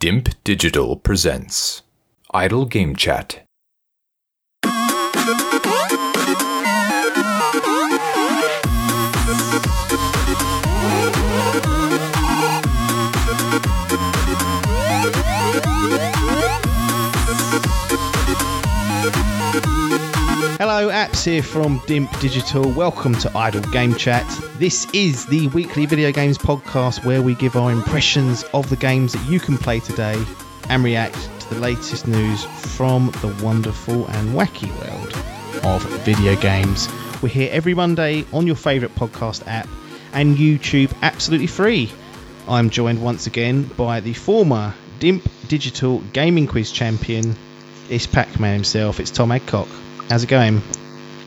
DIMP Digital presents Idle Game Chat. Hello, Apps here from DIMP Digital. Welcome to Idle Game Chat. This is the weekly video games podcast where we give our impressions of the games that you can play today and react to the latest news from the wonderful and wacky world of video games. We're here every Monday on your favourite podcast app and YouTube absolutely free. I'm joined once again by the former DIMP Digital Gaming Quiz champion. It's Pac Man himself, it's Tom Adcock. How's it going?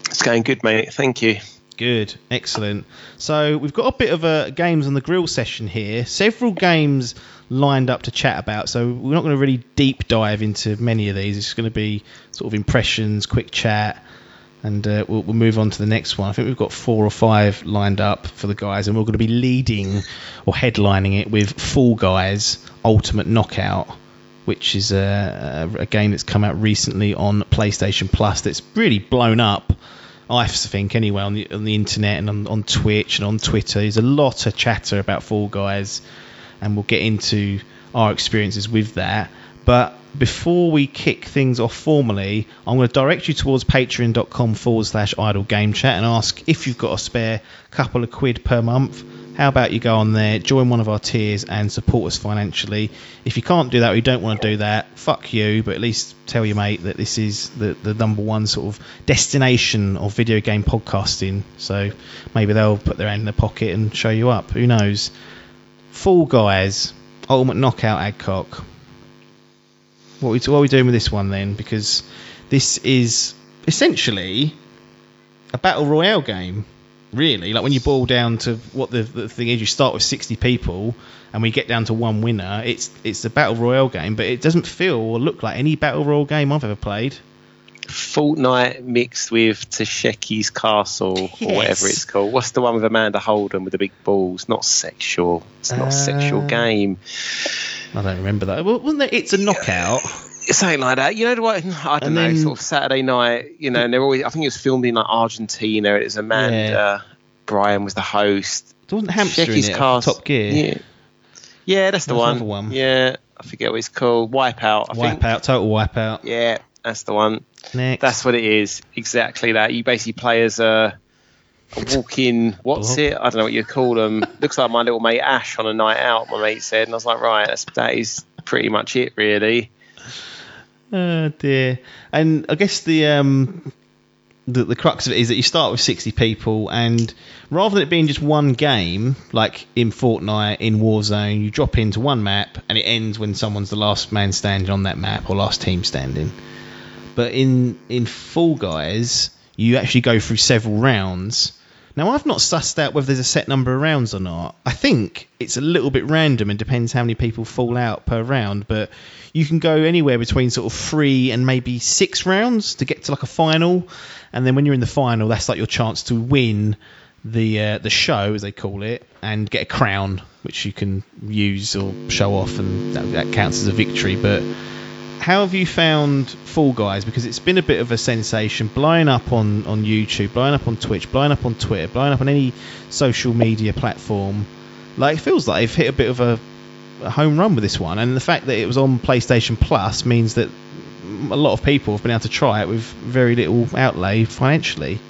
It's going good, mate. Thank you. Good, excellent. So we've got a bit of a games on the grill session here. Several games lined up to chat about. So we're not going to really deep dive into many of these. It's going to be sort of impressions, quick chat, and uh, we'll, we'll move on to the next one. I think we've got four or five lined up for the guys, and we're going to be leading or headlining it with Fall Guys Ultimate Knockout which is a, a, game that's come out recently on PlayStation Plus that's really blown up. I think anyway on the on the internet and on, on Twitch and on Twitter. There's a lot of chatter about Fall Guys, and we'll get into our experiences with that. But before we kick things off formally, I'm going to direct you towards patreon.com forward slash idle game chat and ask if you've got a spare couple of quid per month how about you go on there, join one of our tiers, and support us financially? If you can't do that or you don't want to do that, fuck you, but at least tell your mate that this is the, the number one sort of destination of video game podcasting. So maybe they'll put their hand in their pocket and show you up. Who knows? Fall Guys, Ultimate Knockout Adcock. What are, we, what are we doing with this one then? Because this is essentially a battle royale game really. Like when you boil down to what the, the thing is, you start with 60 people and we get down to one winner. It's it's a battle royale game, but it doesn't feel or look like any battle royale game I've ever played. Fortnite mixed with Takeshi's Castle yes. or whatever it's called. What's the one with Amanda Holden with the big balls? Not sexual. It's not uh, a sexual uh, game. I don't remember that. Well, wasn't there, It's a knockout. something like that. You know what? I don't and know. Then, sort of Saturday night. You know, and they're always. I think it was filmed in like Argentina. It was Amanda. Yeah. Brian was the host. It wasn't Shecky's in it, cast, Top Gear. Yeah, yeah that's the one. one. Yeah, I forget what it's called. Wipeout. I wipeout. Think. Total Wipeout. Yeah, that's the one. Next. That's what it is. Exactly that. You basically play as a, a walk-in. What's it? I don't know what you call them. Looks like my little mate Ash on a night out. My mate said, and I was like, right, that's, that is pretty much it, really. Oh dear. And I guess the um the, the crux of it is that you start with 60 people and rather than it being just one game like in Fortnite in Warzone you drop into one map and it ends when someone's the last man standing on that map or last team standing but in in Fall Guys you actually go through several rounds now, I've not sussed out whether there's a set number of rounds or not. I think it's a little bit random and depends how many people fall out per round, but you can go anywhere between sort of three and maybe six rounds to get to like a final. And then when you're in the final, that's like your chance to win the uh, the show, as they call it, and get a crown, which you can use or show off, and that, that counts as a victory. But how have you found Fall Guys? Because it's been a bit of a sensation, blowing up on, on YouTube, blowing up on Twitch, blowing up on Twitter, blowing up on any social media platform. Like, it feels like they've hit a bit of a, a home run with this one. And the fact that it was on PlayStation Plus means that a lot of people have been able to try it with very little outlay financially.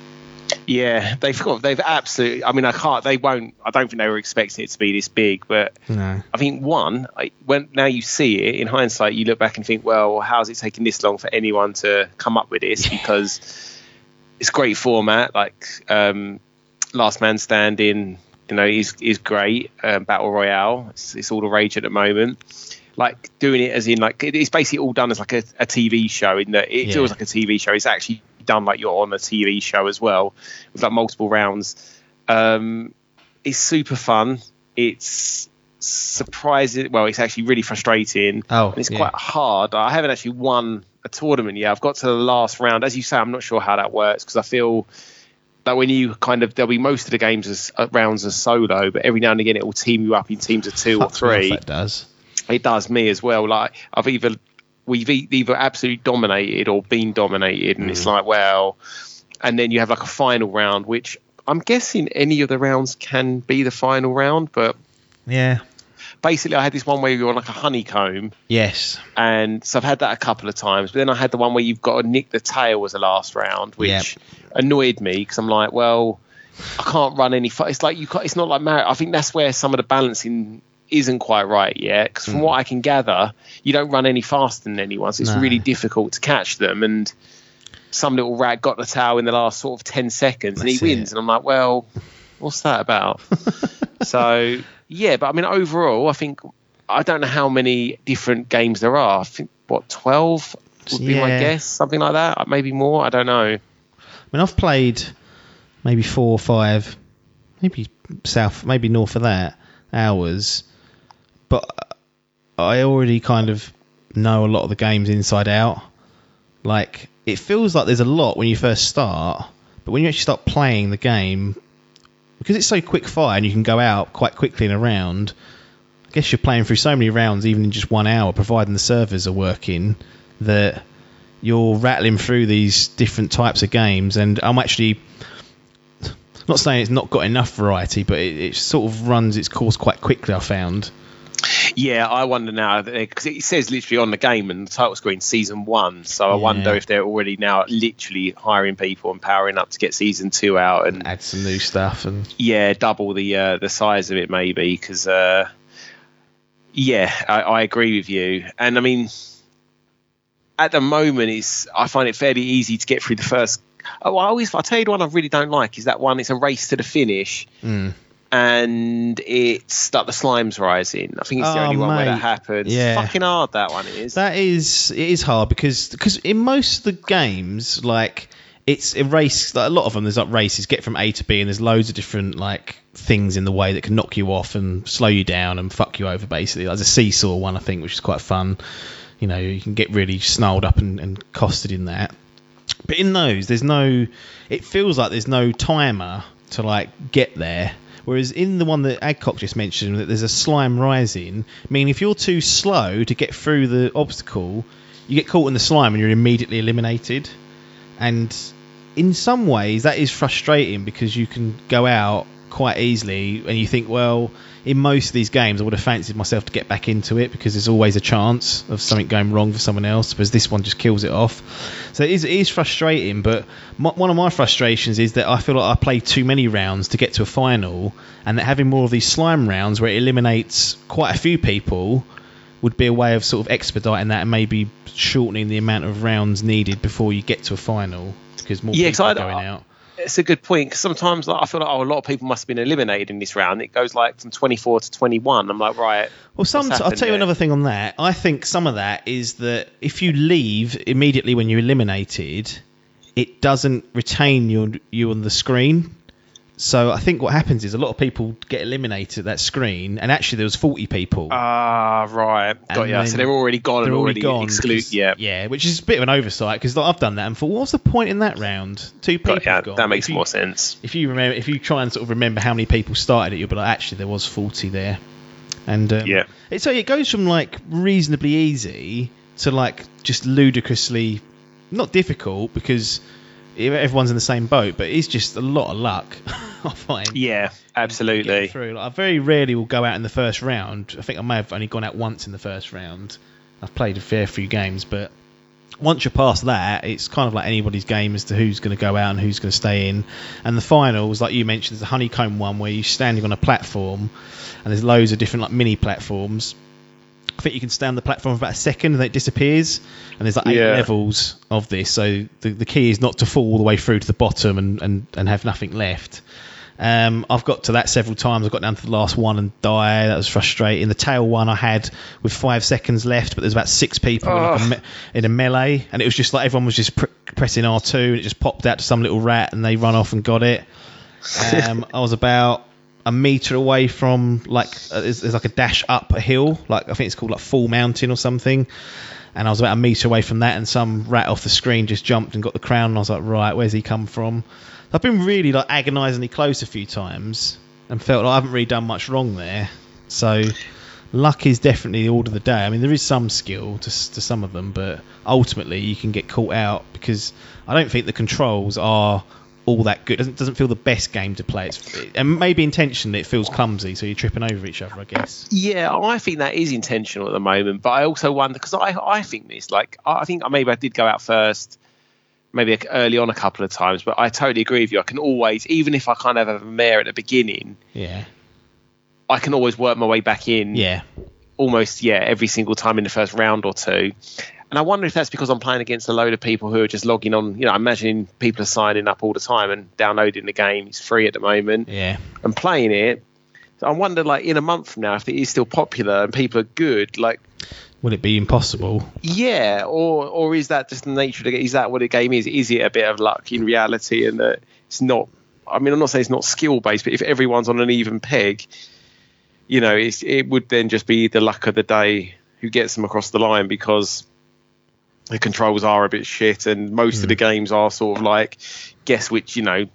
Yeah, they've got they've absolutely. I mean, I can't. They won't. I don't think they were expecting it to be this big. But no. I think one, I, when now you see it in hindsight, you look back and think, well, how's it taking this long for anyone to come up with this? Because it's great format. Like um, Last Man Standing, you know, is is great. Um, Battle Royale, it's, it's all the rage at the moment like doing it as in like it's basically all done as like a, a TV show in that it yeah. feels like a TV show. It's actually done like you're on a TV show as well with like multiple rounds. Um, it's super fun. It's surprising. Well, it's actually really frustrating. Oh, it's yeah. quite hard. I haven't actually won a tournament yet. I've got to the last round. As you say, I'm not sure how that works because I feel that when you kind of there'll be most of the games as uh, rounds as solo, but every now and again it will team you up in teams of two Fuck or three. That does. it does me as well. Like I've either we've either absolutely dominated or been dominated, and it's mm. like well, and then you have like a final round, which I'm guessing any of the rounds can be the final round, but Yeah. basically I had this one where you're on like a honeycomb, Yes. and so I've had that a couple of times. But then I had the one where you've got to nick the tail as the last round, which Yep. annoyed me because I'm like, well, I can't run any. Fa- it's like you. Can't, it's not like Mario. I think that's where some of the balancing isn't quite right yet. Because from hmm. what I can gather, you don't run any faster than anyone, so it's. No. really difficult to catch them. And some little rat got the tail in the last sort of ten seconds, and he wins. it. And I'm like, well, what's that about? so yeah, but I mean, overall, I think I don't know how many different games there are. I think what twelve would be my guess, something like that. Maybe more. I don't know. I mean, I've played maybe four or five, maybe south, maybe north of that hours, but I already kind of know a lot of the games inside out. Like, it feels like there's a lot when you first start, but when you actually start playing the game, because it's so quick fire and you can go out quite quickly in a round, I guess you're playing through so many rounds, even in just one hour, providing the servers are working, that you're rattling through these different types of games, and I'm actually not saying it's not got enough variety, but it, it sort of runs its course quite quickly. I found. Yeah, I wonder now because it says literally on the game and the title screen season one. So I Yeah. wonder if they're already now literally hiring people and powering up to get season two out and Add some new stuff, and yeah, double the uh, the size of it maybe because uh, yeah, I, I agree with you. And I mean, at the moment, it's I find it fairly easy to get through the first. Oh, I always I tell you the one I really don't like is that one. It's a race to the finish. Mm. And it's like the slimes rising. I think it's the Oh, only one where that happens. Yeah. Fucking hard that one is. that is it is hard because because in most of the games, like it's a race. Like a lot of them, there's like races get from A to B, and there's loads of different like things in the way that can knock you off and slow you down and fuck you over. Basically, like, there's a seesaw one I think, which is quite fun. You know, you can get really snarled up and, and costed in that. But in those, there's no. It feels like there's no timer to like get there. Whereas in the one that Adcock just mentioned, that there's a slime rising, meaning if you're too slow to get through the obstacle, you get caught in the slime and you're immediately eliminated. And in some ways, that is frustrating because you can go out quite easily and you think, well, in most of these games, I would have fancied myself to get back into it because there's always a chance of something going wrong for someone else, whereas this one just kills it off. So it is, it is frustrating, but my, one of my frustrations is that I feel like I play too many rounds to get to a final, and that having more of these slime rounds where it eliminates quite a few people would be a way of sort of expediting that and maybe shortening the amount of rounds needed before you get to a final because more Yeah, people I- are going out. It's a good point 'cause sometimes like, I feel like oh, a lot of people must have been eliminated in this round. It goes like from 24 to 21. I'm like, right. Well, some I'll tell you another thing on that. I think some of that is that if you leave immediately when you're eliminated, it doesn't retain you you on the screen. So I think what happens is a lot of people get eliminated at that screen, and actually there was 40 people. Ah, right. Got And ya. So they're already gone they're and already already, gone. Yeah. yeah, which is a bit of an oversight because I've done that and thought, what's the point in that round? Two people Got have gone. That makes you- more sense. if you remember, if you try and sort of remember how many people started it, you'll be like, actually, there was forty there, and um, Yeah. It, so it goes from like reasonably easy to like just ludicrously not difficult because everyone's in the same boat, but it's just a lot of luck. I find. Yeah, absolutely. Through. Like, I very rarely will go out in the first round. I think I may have only gone out once in the first round. I've played a fair few games, but once you're past that, it's kind of like anybody's game as to who's going to go out and who's going to stay in. And the finals, like you mentioned, there's a honeycomb one where you're standing on a platform, and there's loads of different like mini platforms. I think you can stay on the platform for about a second and then it disappears. And there's like eight Yeah. levels of this, so the, the key is not to fall all the way through to the bottom and, and, and have nothing left. Um, I've got to that several times. I got down to the last one and die. That was frustrating. The tail one I had with five seconds left, but there's about six people in, like a Oh. me- in a melee, and it was just like everyone was just pr- pressing R2, and it just popped out to some little rat, and they run off and got it. Um, I was about a meter away from like uh, there's, there's like a dash up a hill, like I think it's called like Fall Mountain or something. And I was about a meter away from that, and some rat off the screen just jumped and got the crown. And I was like, right, where's he come from? I've been really like agonisingly close a few times, and felt like I haven't really done much wrong there. So luck is definitely the order of the day. I mean, there is some skill to to some of them, but ultimately you can get caught out because I don't think the controls are all that good. Doesn't doesn't feel the best game to play. It's, and maybe intentionally it feels clumsy, so you're tripping over each other. I guess. Yeah, I think that is intentional at the moment, but I also wonder because I I think this like I I think maybe I did go out first, maybe early on a couple of times, but I totally agree with you. I can always, even if I kind of have a mare at the beginning, Yeah. I can always work my way back in. Yeah. almost yeah every single time in the first round or two. And I wonder if that's because I'm playing against a load of people who are just logging on. You know, I'm imagining people are signing up all the time and downloading the game. It's free at the moment Yeah. and playing it. So I wonder, like in a month from now, if it is still popular and people are good, like Would it be impossible? yeah, or or is that just the nature of the game? Is that what the game is? Is it a bit of luck in reality, and that it's not? I mean, I'm not saying it's not skill based, but if everyone's on an even peg, you know, it's, it would then just be the luck of the day who gets them across the line because the controls are a bit shit, and most of the hmm. games are sort of like guess which. You know,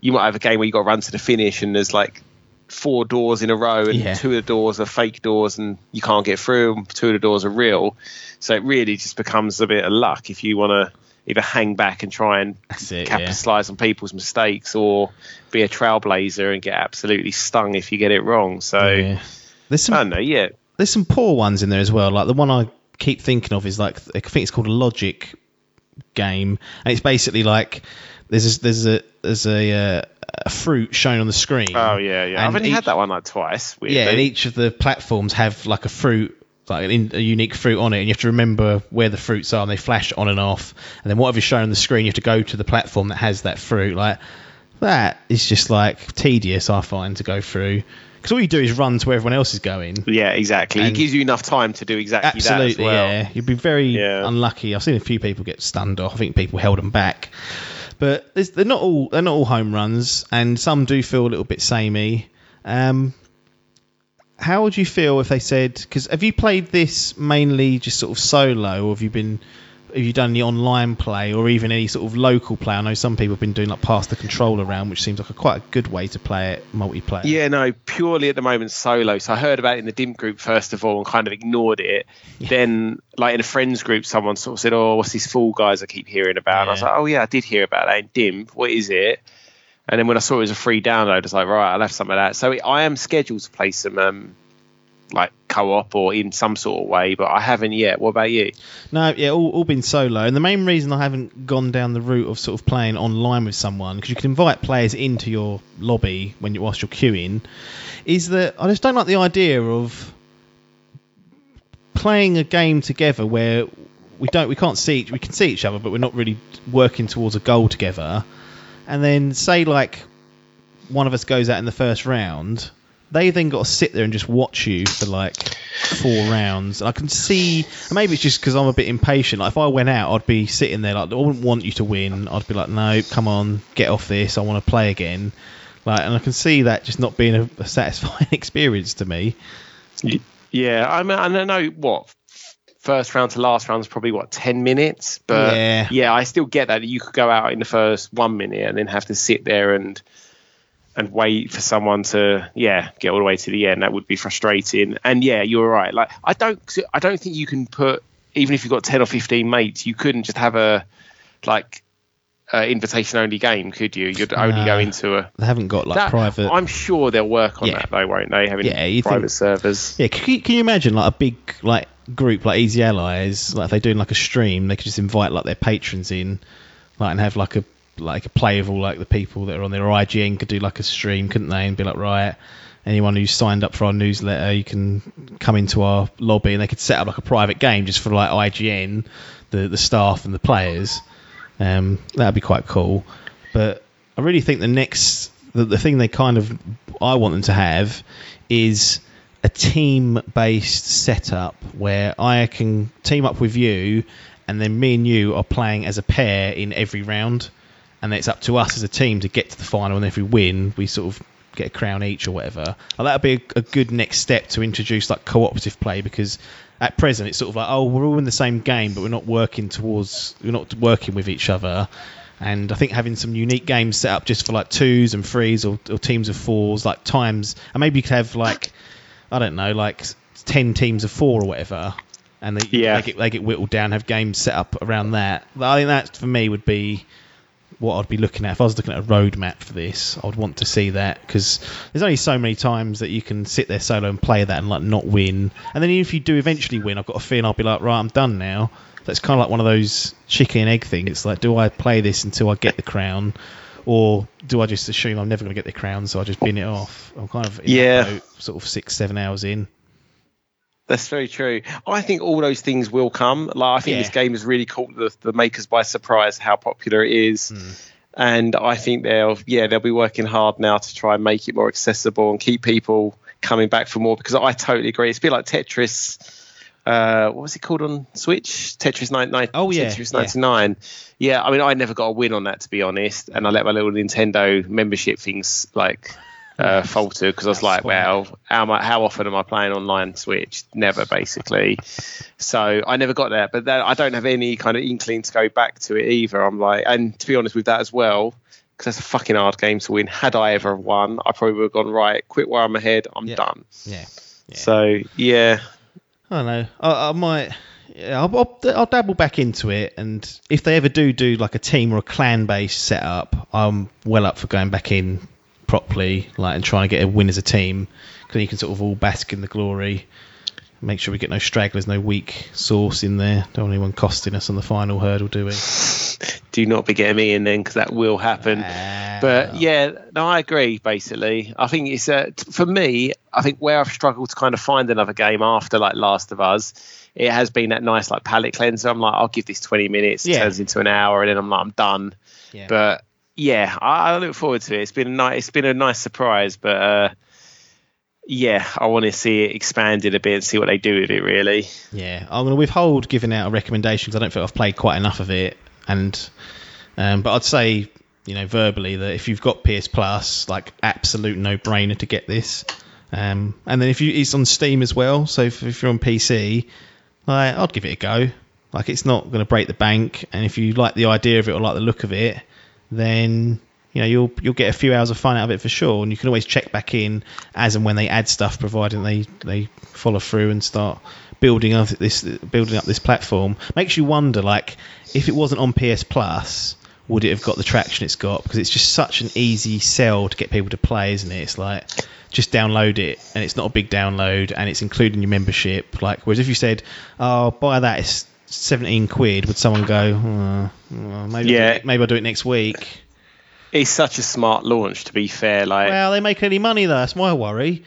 you might have a game where you got to run to the finish, and there's like four doors in a row, and Yeah. two of the doors are fake doors, and you can't get through. And two of the doors are real, so it really just becomes a bit of luck if you want to either hang back and try and it. Yeah. capitalize on people's mistakes, or be a trailblazer and get absolutely stung if you get it wrong. So yeah. There's some I don't know, yeah, there's some poor ones in there as well. Like the one I keep thinking of is like I think it's called a logic game, and it's basically like there's a, there's a there's a, uh, a fruit shown on the screen. oh yeah, yeah. I've only each- had that one like twice. Weirdly. Yeah, and each of the platforms have like a fruit, like a unique fruit on it, and you have to remember where the fruits are, and they flash on and off. And then whatever's shown on the screen, you have to go to the platform that has that fruit. Like that is just like tedious, I find, to go through. Because all you do is run to where everyone else is going. Yeah, exactly. It gives you enough time to do exactly Absolutely, that as well. yeah. You'd be very Yeah. unlucky. I've seen a few people get stunned off. I think people held them back, but they're not all they're not all home runs, and some do feel a little bit samey. Um, how would you feel if they said? Because have you played this mainly just sort of solo, or have you been? Have you done any online play or even any sort of local play? I know some people have been doing like pass the controller around, which seems like a quite a good way to play it multiplayer. Yeah, no, purely at the moment solo. So I heard about it in the dim group first of all and kind of ignored it. Then, like in a friends group, someone sort of said, "Oh, what's these Fall Guys I keep hearing about?" And I was like, "Oh yeah, I did hear about that in dim. What is it?" And then when I saw it was a free download, I was like, "Right, I'll have some of that." So I am scheduled to play some um, like co-op or in some sort of way, but I haven't yet. What about you? No, yeah, all, all been solo. And the main reason I haven't gone down the route of sort of playing online with someone, because you can invite players into your lobby when you whilst you're queuing, is that I just don't like the idea of playing a game together where we don't we can't see each, we can see each other, but we're not really working towards a goal together. And then say like one of us goes out in the first round, they then got to sit there and just watch you for like four rounds. And I can see, maybe it's just because I'm a bit impatient. Like if I went out, I'd be sitting there like I wouldn't want you to win. I'd be like, no, come on, get off this. I want to play again. Like, and I can see that just not being a, a satisfying experience to me. Yeah, I mean, I don't know what first round to last round is probably what ten minutes, but Yeah. I still get that you could go out in the first one minute and then have to sit there and and wait for someone to yeah get all the way to the end. That would be frustrating. And yeah, you're right. Like I don't I don't think you can put even if you've got ten or fifteen mates, you couldn't just have a like. Uh, invitation only game, could you? You'd only No. go into a They haven't got like that- private. I'm sure they'll work on Yeah. that though, won't they? Having Yeah, private think- servers. Yeah, can you, can you imagine like a big like group like Easy Allies, like if they're doing like a stream, they could just invite like their patrons in, like and have like a like a play of all like the people that are on their IGN could do like a stream, couldn't they? And be like, right, anyone who's signed up for our newsletter, you can come into our lobby, and they could set up like a private game just for like IGN, the the staff and the players. Um, that'd be quite cool. But I really think the next, the, the thing they kind of, I want them to have is a team based setup where I can team up with you and then me and you are playing as a pair in every round. And it's up to us as a team to get to the final. And if we win, we sort of get a crown each or whatever. And that would be a, a good next step to introduce like cooperative play because at present it's sort of like oh we're all in the same game but we're not working towards we're not working with each other and I think having some unique games set up just for like twos and threes or, or teams of fours like times and maybe you could have like I don't know like ten teams of four or whatever, and they, Yeah. they get they get whittled down, have games set up around that. I think that for me would be what I'd be looking at if I was looking at a roadmap for this. I would want to see that because there's only so many times that you can sit there solo and play that and like not win. And then even if you do eventually win, I've got a feeling I'll be like, right, I'm done now. That's kind of like one of those chicken and egg things. It's like, do I play this until I get the crown, or do I just assume I'm never going to get the crown, so I just bin it off? I'm kind of Yeah. boat, sort of six, seven hours in. That's very true. I think all those things will come. Like I think Yeah. this game has really caught the, the makers by surprise how popular it is. Hmm. And I think they'll yeah, they'll be working hard now to try and make it more accessible and keep people coming back for more because I totally agree. It's a bit like Tetris uh, what was it called on Switch? Tetris 99. Oh, yeah, Tetris yeah. 99. Yeah. I mean, I never got a win on that to be honest, and I let my little Nintendo membership things like uh, falter because I was like, well, how I, how often am I playing online Switch? Never, basically. So I never got there, but that, I don't have any kind of inkling to go back to it either. I'm like, and to be honest with that as well. Because that's a fucking hard game to win. Had I ever won, I probably would have gone right. Quit while I'm ahead. I'm Yeah. done. Yeah. Yeah. So yeah, I don't know. I, I might. Yeah, I'll, I'll, I'll dabble back into it, and if they ever do do like a team or a clan based setup, I'm well up for going back in properly, like and trying to get a win as a team, because you can sort of all bask in the glory. Make sure we get no stragglers, no weak source in there. Don't want anyone costing us on the final hurdle, do we? do not be getting me in then because that will happen. Ah, But yeah, no, I agree. Basically, I think it's uh, for me. I think where I've struggled to kind of find another game after like Last of Us, it has been that nice like palate cleanser. I'm like, I'll give this 20 minutes, Yeah. turns into an hour, and then I'm like, I'm done. Yeah. But yeah, I, I look forward to it. It's been a nice, it's been a nice surprise. But uh, yeah, I want to see it expanded a bit and see what they do with it. Really. Yeah, I'm going to withhold giving out a recommendation because I don't feel I've played quite enough of it. And um, but I'd say you know verbally that if you've got PS Plus, like absolute no brainer to get this. Um, and then if you it's on Steam as well, so if, if you're on PC, like, I'd give it a go. Like it's not going to break the bank, and if you like the idea of it or like the look of it, then you know you'll you'll get a few hours of fun out of it for sure. And you can always check back in as and when they add stuff, providing they they follow through and start building up this building up this platform. Makes you wonder, like if it wasn't on PS Plus, would it have got the traction it's got? Because it's just such an easy sell to get people to play, isn't it? It's like just download it, and it's not a big download, and it's including your membership. Like whereas if you said, "Oh, buy that," it's seventeen quid. Would someone go, oh, well, maybe I'll Yeah. it- maybe I'll do it next week? It's such a smart launch, to be fair. Like, Well, they make any money though. That's my worry.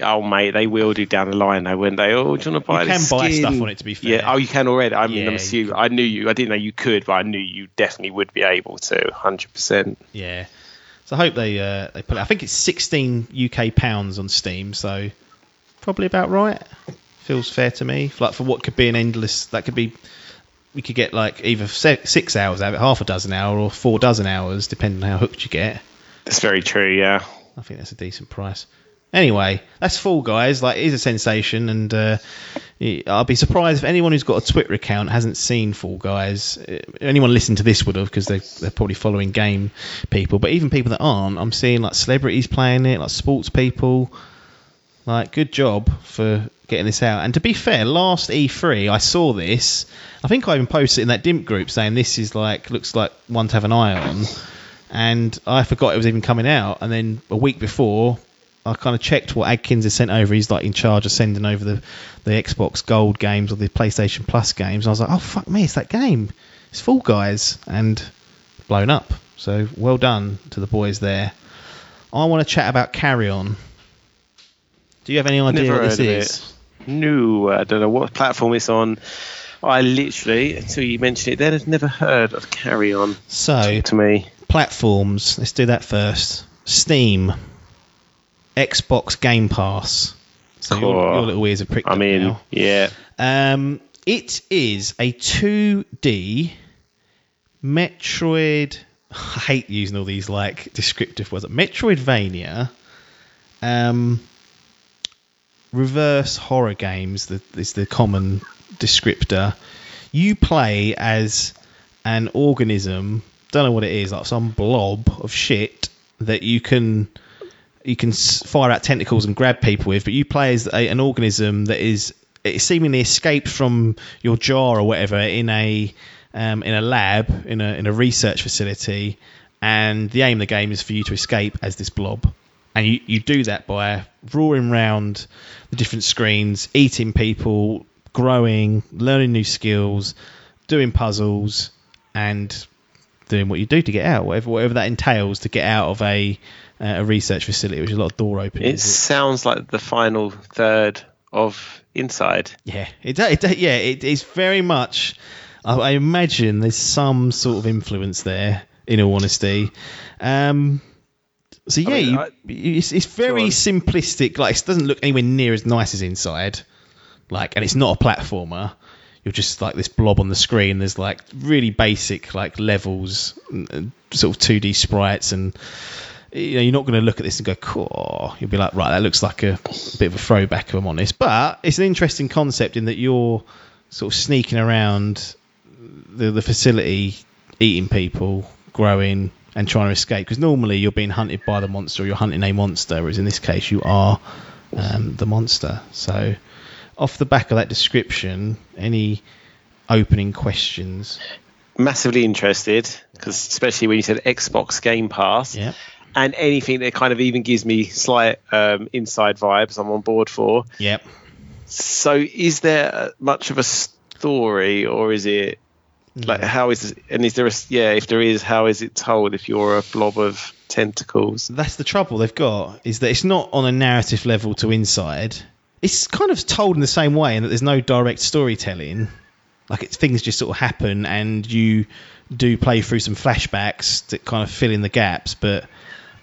Oh mate, they will do down the line though, wouldn't they? Oh, do you want to buy You can buy skin? stuff on it, to be fair. Yeah. Oh, you can already. I mean, Yeah, I'm assuming. I knew you. I didn't know you could, but I knew you definitely would be able to. Hundred percent. Yeah. So I hope they uh, they put. It. I think it's sixteen UK pounds on Steam, so probably about right. Feels fair to me. Like for what could be an endless, that could be. We could get like either six hours out of it, half a dozen hour, or four dozen hours, depending on how hooked you get. That's very true. Yeah. I think that's a decent price. Anyway, that's Fall Guys. Like, it is a sensation, and uh, I'll be surprised if anyone who's got a Twitter account hasn't seen Fall Guys. Uh, Anyone listening to this would have, because they're, they're probably following game people. But even people that aren't, I'm seeing like celebrities playing it, like sports people. Like, good job for getting this out. And to be fair, last E3, I saw this. I think I even posted in that DIMP group saying this is like looks like one to have an eye on and I forgot it was even coming out. And then a week before, I kind of checked what Adkins had sent over. He's like in charge of sending over the, the Xbox Gold games or the PlayStation Plus games. And I was like, oh fuck me, it's that game. It's Fall Guys, and blown up. So well done to the boys there. I want to chat about Carrion. Do you have any idea Never what this is? No, I don't know what platform it's on. I literally, until you mentioned it, then had never heard of Carrion So to me. platforms. Let's do that first. Steam, Xbox Game Pass. So your, Cool. your little ears are pricked I mean, now. yeah. Um, it is a 2D Metroid. I hate using all these like descriptive words. Metroidvania. Um, reverse horror games that is the common descriptor. You play as an organism. Don't know what it is. Like some blob of shit that you can you can fire out tentacles and grab people with, but you play as a, an organism that is seemingly escaped from your jar or whatever in a um, in a lab in a in a research facility, and the aim of the game is for you to escape as this blob, and you, you do that by roaring round the different screens, eating people, growing, learning new skills, doing puzzles, and doing what you do to get out, whatever whatever that entails to get out of a uh, a research facility, which is a lot of door opening. It openings. sounds like the final third of Inside. Yeah, it, it yeah, it, it's very much. I, I imagine there's some sort of influence there. In all honesty, um, so yeah, mean, you, I- it's, it's very simplistic. Like it doesn't look anywhere near as nice as Inside. Like, and it's not a platformer. You're just like this blob on the screen. There's like really basic like levels, sort of 2D sprites, and you know you're not going to look at this and go, "Cool." You'll be like, "Right, that looks like a, bit of a throwback." If I'm honest, but it's an interesting concept in that you're sort of sneaking around the the facility, eating people, growing, and trying to escape. Because normally you're being hunted by the monster, or you're hunting a monster, whereas in this case you are um, the monster. So, off the back of that description, any opening questions? Massively interested because especially when you said Xbox Game Pass Yeah, and anything that kind of even gives me slight um, inside vibes, I'm on board for. yep. So, is there uh, much of a story, or is it Mm. like how is this, and is there a yeah? If there is, how is it told? If you're a blob of tentacles, that's the trouble they've got is that it's not on a narrative level to inside. It's kind of told in the same way, and that there's no direct storytelling. Like it's, things just sort of happen, and you do play through some flashbacks that kind of fill in the gaps. But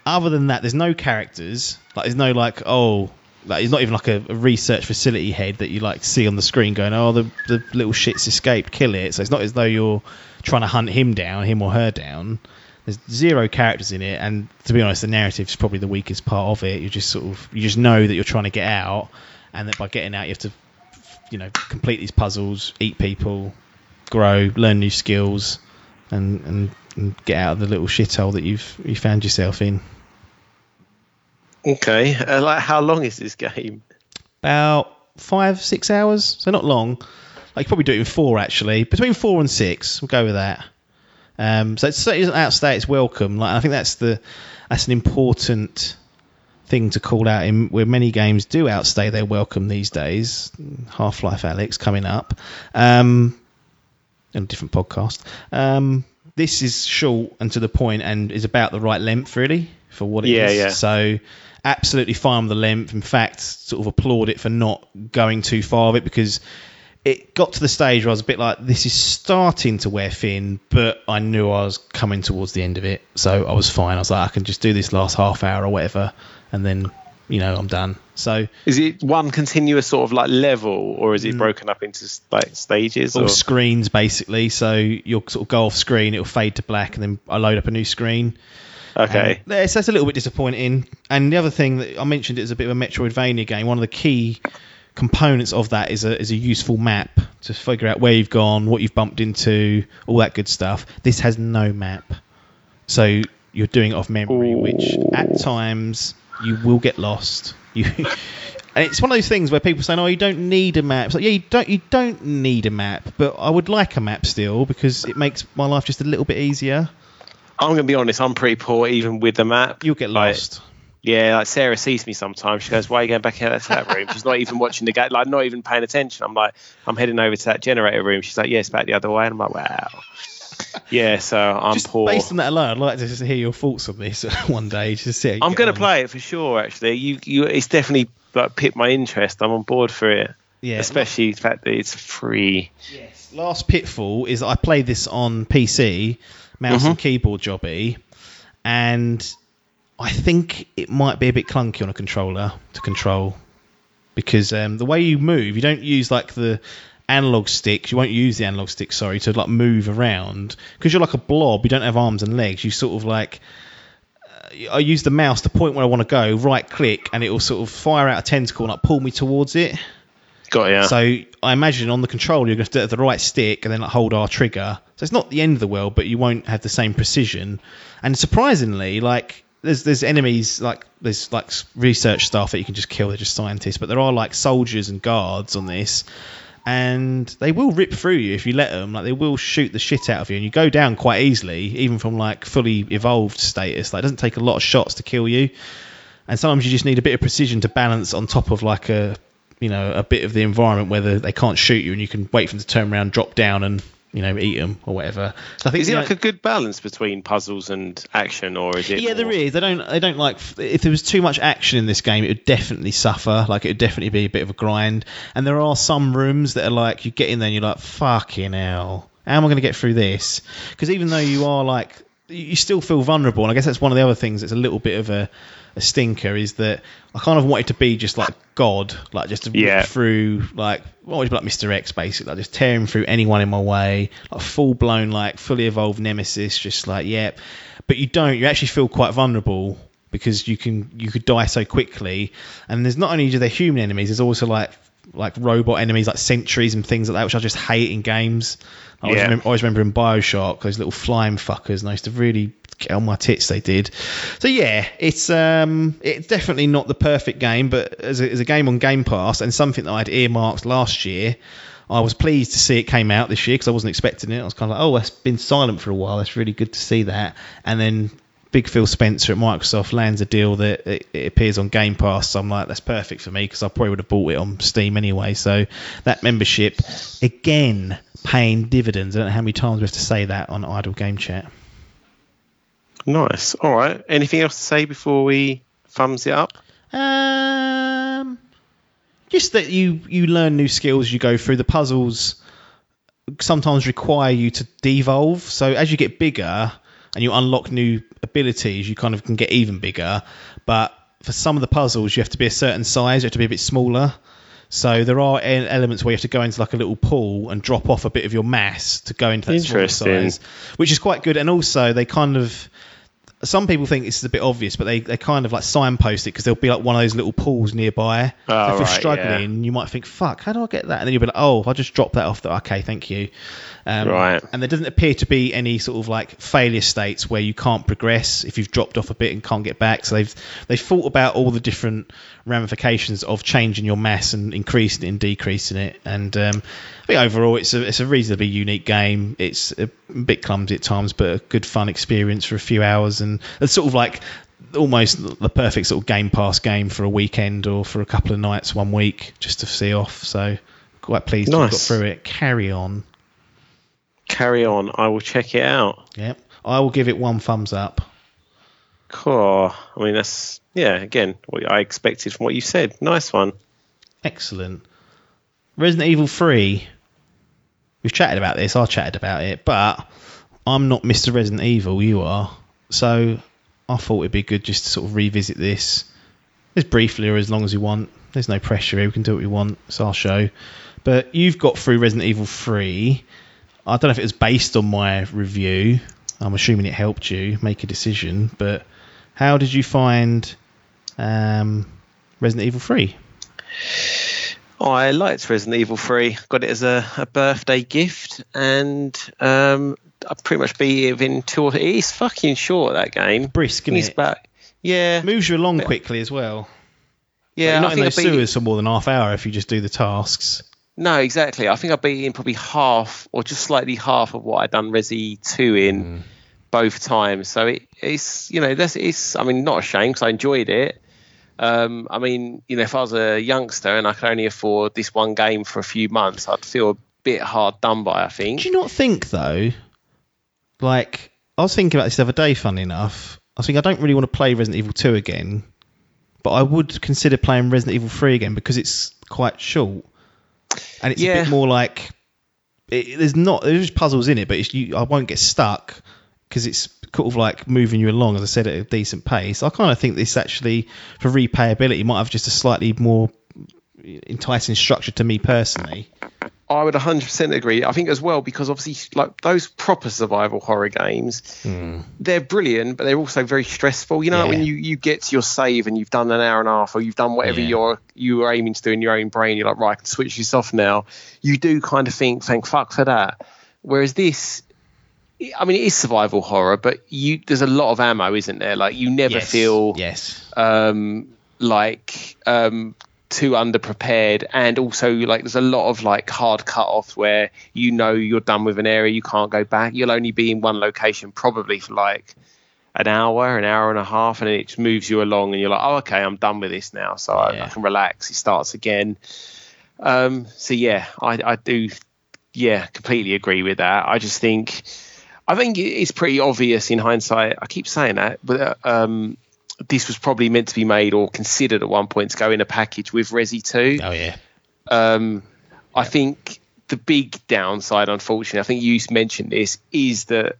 other than that, there's no characters. Like there's no like oh, like it's not even like a, a research facility head that you like see on the screen going oh the the little shit's escaped, kill it. So it's not as though you're trying to hunt him down, him or her down. There's zero characters in it, and to be honest, the narrative's probably the weakest part of it. You just sort of you just know that you're trying to get out, and that by getting out, you have to, you know, complete these puzzles, eat people, grow, learn new skills, and and, and get out of the little shithole that you've you found yourself in. Okay. Uh, like how long is this game? About five six hours, so not long. Like you probably do it in four actually, between four and six. We'll go with that. Um, so it's, it doesn't outstay its welcome. Like I think that's the that's an important thing to call out in where many games do outstay their welcome these days. Half Life Alyx coming up. Um, on a different podcast. Um, this is short and to the point and is about the right length really for what it is. Yeah, yeah. So absolutely fine with the length. In fact, sort of applaud it for not going too far of it because it got to the stage where I was a bit like, this is starting to wear thin, but I knew I was coming towards the end of it, so I was fine. I was like, I can just do this last half hour or whatever, and then you know I'm done. So Is it one continuous sort of like level, or is it mm. broken up into like stages? all Or? screens basically. So you'll sort of go off screen, it'll fade to black, and then I load up a new screen. Okay. Um, that's a little bit disappointing. And the other thing that I mentioned is a bit of a Metroidvania game. One of the key components of that is a is a useful map to figure out where you've gone, what you've bumped into, all that good stuff. This has no map, so you're doing it off memory, which at times you will get lost. You. And it's one of those things where people say, "Oh, you don't need a map." It's like, yeah, you don't. You don't need a map, but I would like a map still because it makes my life just a little bit easier. I'm gonna be honest. I'm pretty poor even with the map. You'll get Like, lost. Yeah, like Sarah sees me sometimes. She goes, "Why are you going back out to that room?" She's not even watching the game, like not even paying attention. I'm like, "I'm heading over to that generator room." She's like, "Yeah, it's back the other way." And I'm like, "Wow." Yeah, so I'm just poor. based on that alone, I'd like to just hear your thoughts on this one day. Just see I'm going to play it for sure. Actually, you, you, it's definitely like piqued my interest. I'm on board for it, Yeah, especially the fact that it's free. Yes. Last pitfall is I played this on PC, mouse and keyboard jobby, and I think it might be a bit clunky on a controller to control because um, the way you move, you don't use like the analog stick. You won't use the analog stick, sorry, to like move around because you're like a blob. You don't have arms and legs. You sort of like uh, I use the mouse to point where I want to go, right click, and it will sort of fire out a tentacle and like pull me towards it. Got ya. So I imagine on the controller you're going to have the right stick and then like hold our trigger. So it's not the end of the world, but you won't have the same precision. And surprisingly, like there's there's enemies like there's like research staff that you can just kill. They're just scientists, but there are like soldiers and guards on this, and they will rip through you if you let them. Like they will shoot the shit out of you, and you go down quite easily, even from like fully evolved status. Like it doesn't take a lot of shots to kill you, and sometimes you just need a bit of precision to balance on top of like a you know a bit of the environment where they- they can't shoot you, and you can wait for them to turn around, drop down, and you know eat them or whatever. So I think Is it know- like a good balance between puzzles and action, or is it? yeah, there more- is. They don't. They don't like. If there was too much action in this game, it would definitely suffer. Like it would definitely be a bit of a grind. And there are some rooms that are like you get in there and you're like, fucking hell, how am I going to get through this? Because even though you are like, you still feel vulnerable. And I guess that's one of the other things that's a little bit of a, a stinker is that I kind of wanted to be just like God, like just to Yeah. through like what would you be like Mr. X basically, like just tearing through anyone in my way, like full blown like fully evolved nemesis, just like yep. But you don't. You actually feel quite vulnerable because you can you could die so quickly. And there's not only do they human enemies, there's also like like robot enemies like sentries and things like that, which I just hate in games. I always, Yeah. remember, always remember in Bioshock those little flying fuckers, and I used to really on my tits. They did. So yeah, it's um, it's definitely not the perfect game, but as a, as a game on Game Pass and something that I'd earmarked last year, I was pleased to see it came out this year because I wasn't expecting it. I was kind of like, oh, it's been silent for a while. It's really good to see that. And then Big Phil Spencer at Microsoft lands a deal that it, it appears on Game Pass. So I'm like, that's perfect for me because I probably would have bought it on Steam anyway. So that membership, again, paying dividends. I don't know how many times we have to say that on Idle Game Chat. Nice. All right. Anything else to say before we thumbs it up? Um, just that you you learn new skills you go through the puzzles. Sometimes require you to devolve. So as you get bigger and you unlock new abilities, you kind of can get even bigger. But for some of the puzzles, you have to be a certain size. You have to be a bit smaller. So there are elements where you have to go into like a little pool and drop off a bit of your mass to go into that smaller size, which is quite good. And also they kind of some people think this is a bit obvious, but they, they kind of like signpost it because there'll be like one of those little pools nearby. Oh, so if you're right, struggling, you might think, "Fuck, how do I get that?" And then you'll be like, "Oh, I just drop that off, that okay, thank you." Um, Right. And there doesn't appear to be any sort of like failure states where you can't progress if you've dropped off a bit and can't get back. So they've they've thought about all the different ramifications of changing your mass and increasing it and decreasing it. And um, Think overall, it's a it's a reasonably unique game. It's a bit clumsy at times, but a good fun experience for a few hours. And it's sort of like almost the perfect sort of Game Pass game for a weekend or for a couple of nights one week just to see off. So quite pleased to have got through it. Carrion. Carry on. I will check it out. Yep. I will give it one thumbs up. Cool. I mean, that's yeah. Again, what I expected from what you said. Nice one. Excellent. Resident Evil 3. We've chatted about this. I chatted about it, but I'm not Mr. Resident Evil. You are. So I thought it'd be good just to sort of revisit this as briefly or as long as we want. There's no pressure here. We can do what we want. It's our show. But you've got through Resident Evil 3. I don't know if it was based on my review. I'm assuming it helped you make a decision. But how did you find um, Resident Evil 3? I liked Resident Evil 3. Got it as a, a birthday gift, and um, I pretty much beat it within two or It is fucking short, that game. Brisk, isn't it's it? about. Yeah. moves you along quickly as well. Yeah. You're not I in those it- sewers for more than half hour if you just do the tasks. No, exactly. I think I beat in probably half or just slightly half of what I'd done Resi 2 in both times. So it, it's, you know, that's, it's, I mean, not a shame because I enjoyed it. Um, I mean, you know, if I was a youngster and I could only afford this one game for a few months, I'd feel a bit hard done by, I think. Do you not think though? Like I was thinking about this the other day. Funny enough, I think I don't really want to play Resident Evil Two again, but I would consider playing Resident Evil Three again because it's quite short and it's a bit more like it, there's not there's just puzzles in it, but it's, you I won't get stuck because it's sort of like moving you along, as I said, at a decent pace. I kind of think this actually for repayability might have just a slightly more enticing structure to me personally. I would 100% agree. I think as well because obviously, like those proper survival horror games, hmm. they're brilliant, but they're also very stressful. You know, like Yeah. when you, you get to your save and you've done an hour and a half, or you've done whatever Yeah. you're you were aiming to do in your own brain, you're like, right, I can switch this off now. You do kind of think, thank fuck for that. Whereas this, I mean, it is survival horror, but you there's a lot of ammo, isn't there? Like you never yes. feel yes. um, like um, too underprepared, and also like there's a lot of like hard cut-offs where you know you're done with an area, you can't go back. You'll only be in one location probably for like an hour, an hour and a half, and it just moves you along, and you're like, oh, okay, I'm done with this now, so I, I can relax. It starts again. Um, so yeah, I, I do, yeah, completely agree with that. I just think, I think it's pretty obvious in hindsight. I keep saying that, but uh, um, this was probably meant to be made or considered at one point to go in a package with Resi Two. Oh yeah. Um, I think the big downside, unfortunately, I think you mentioned this, is that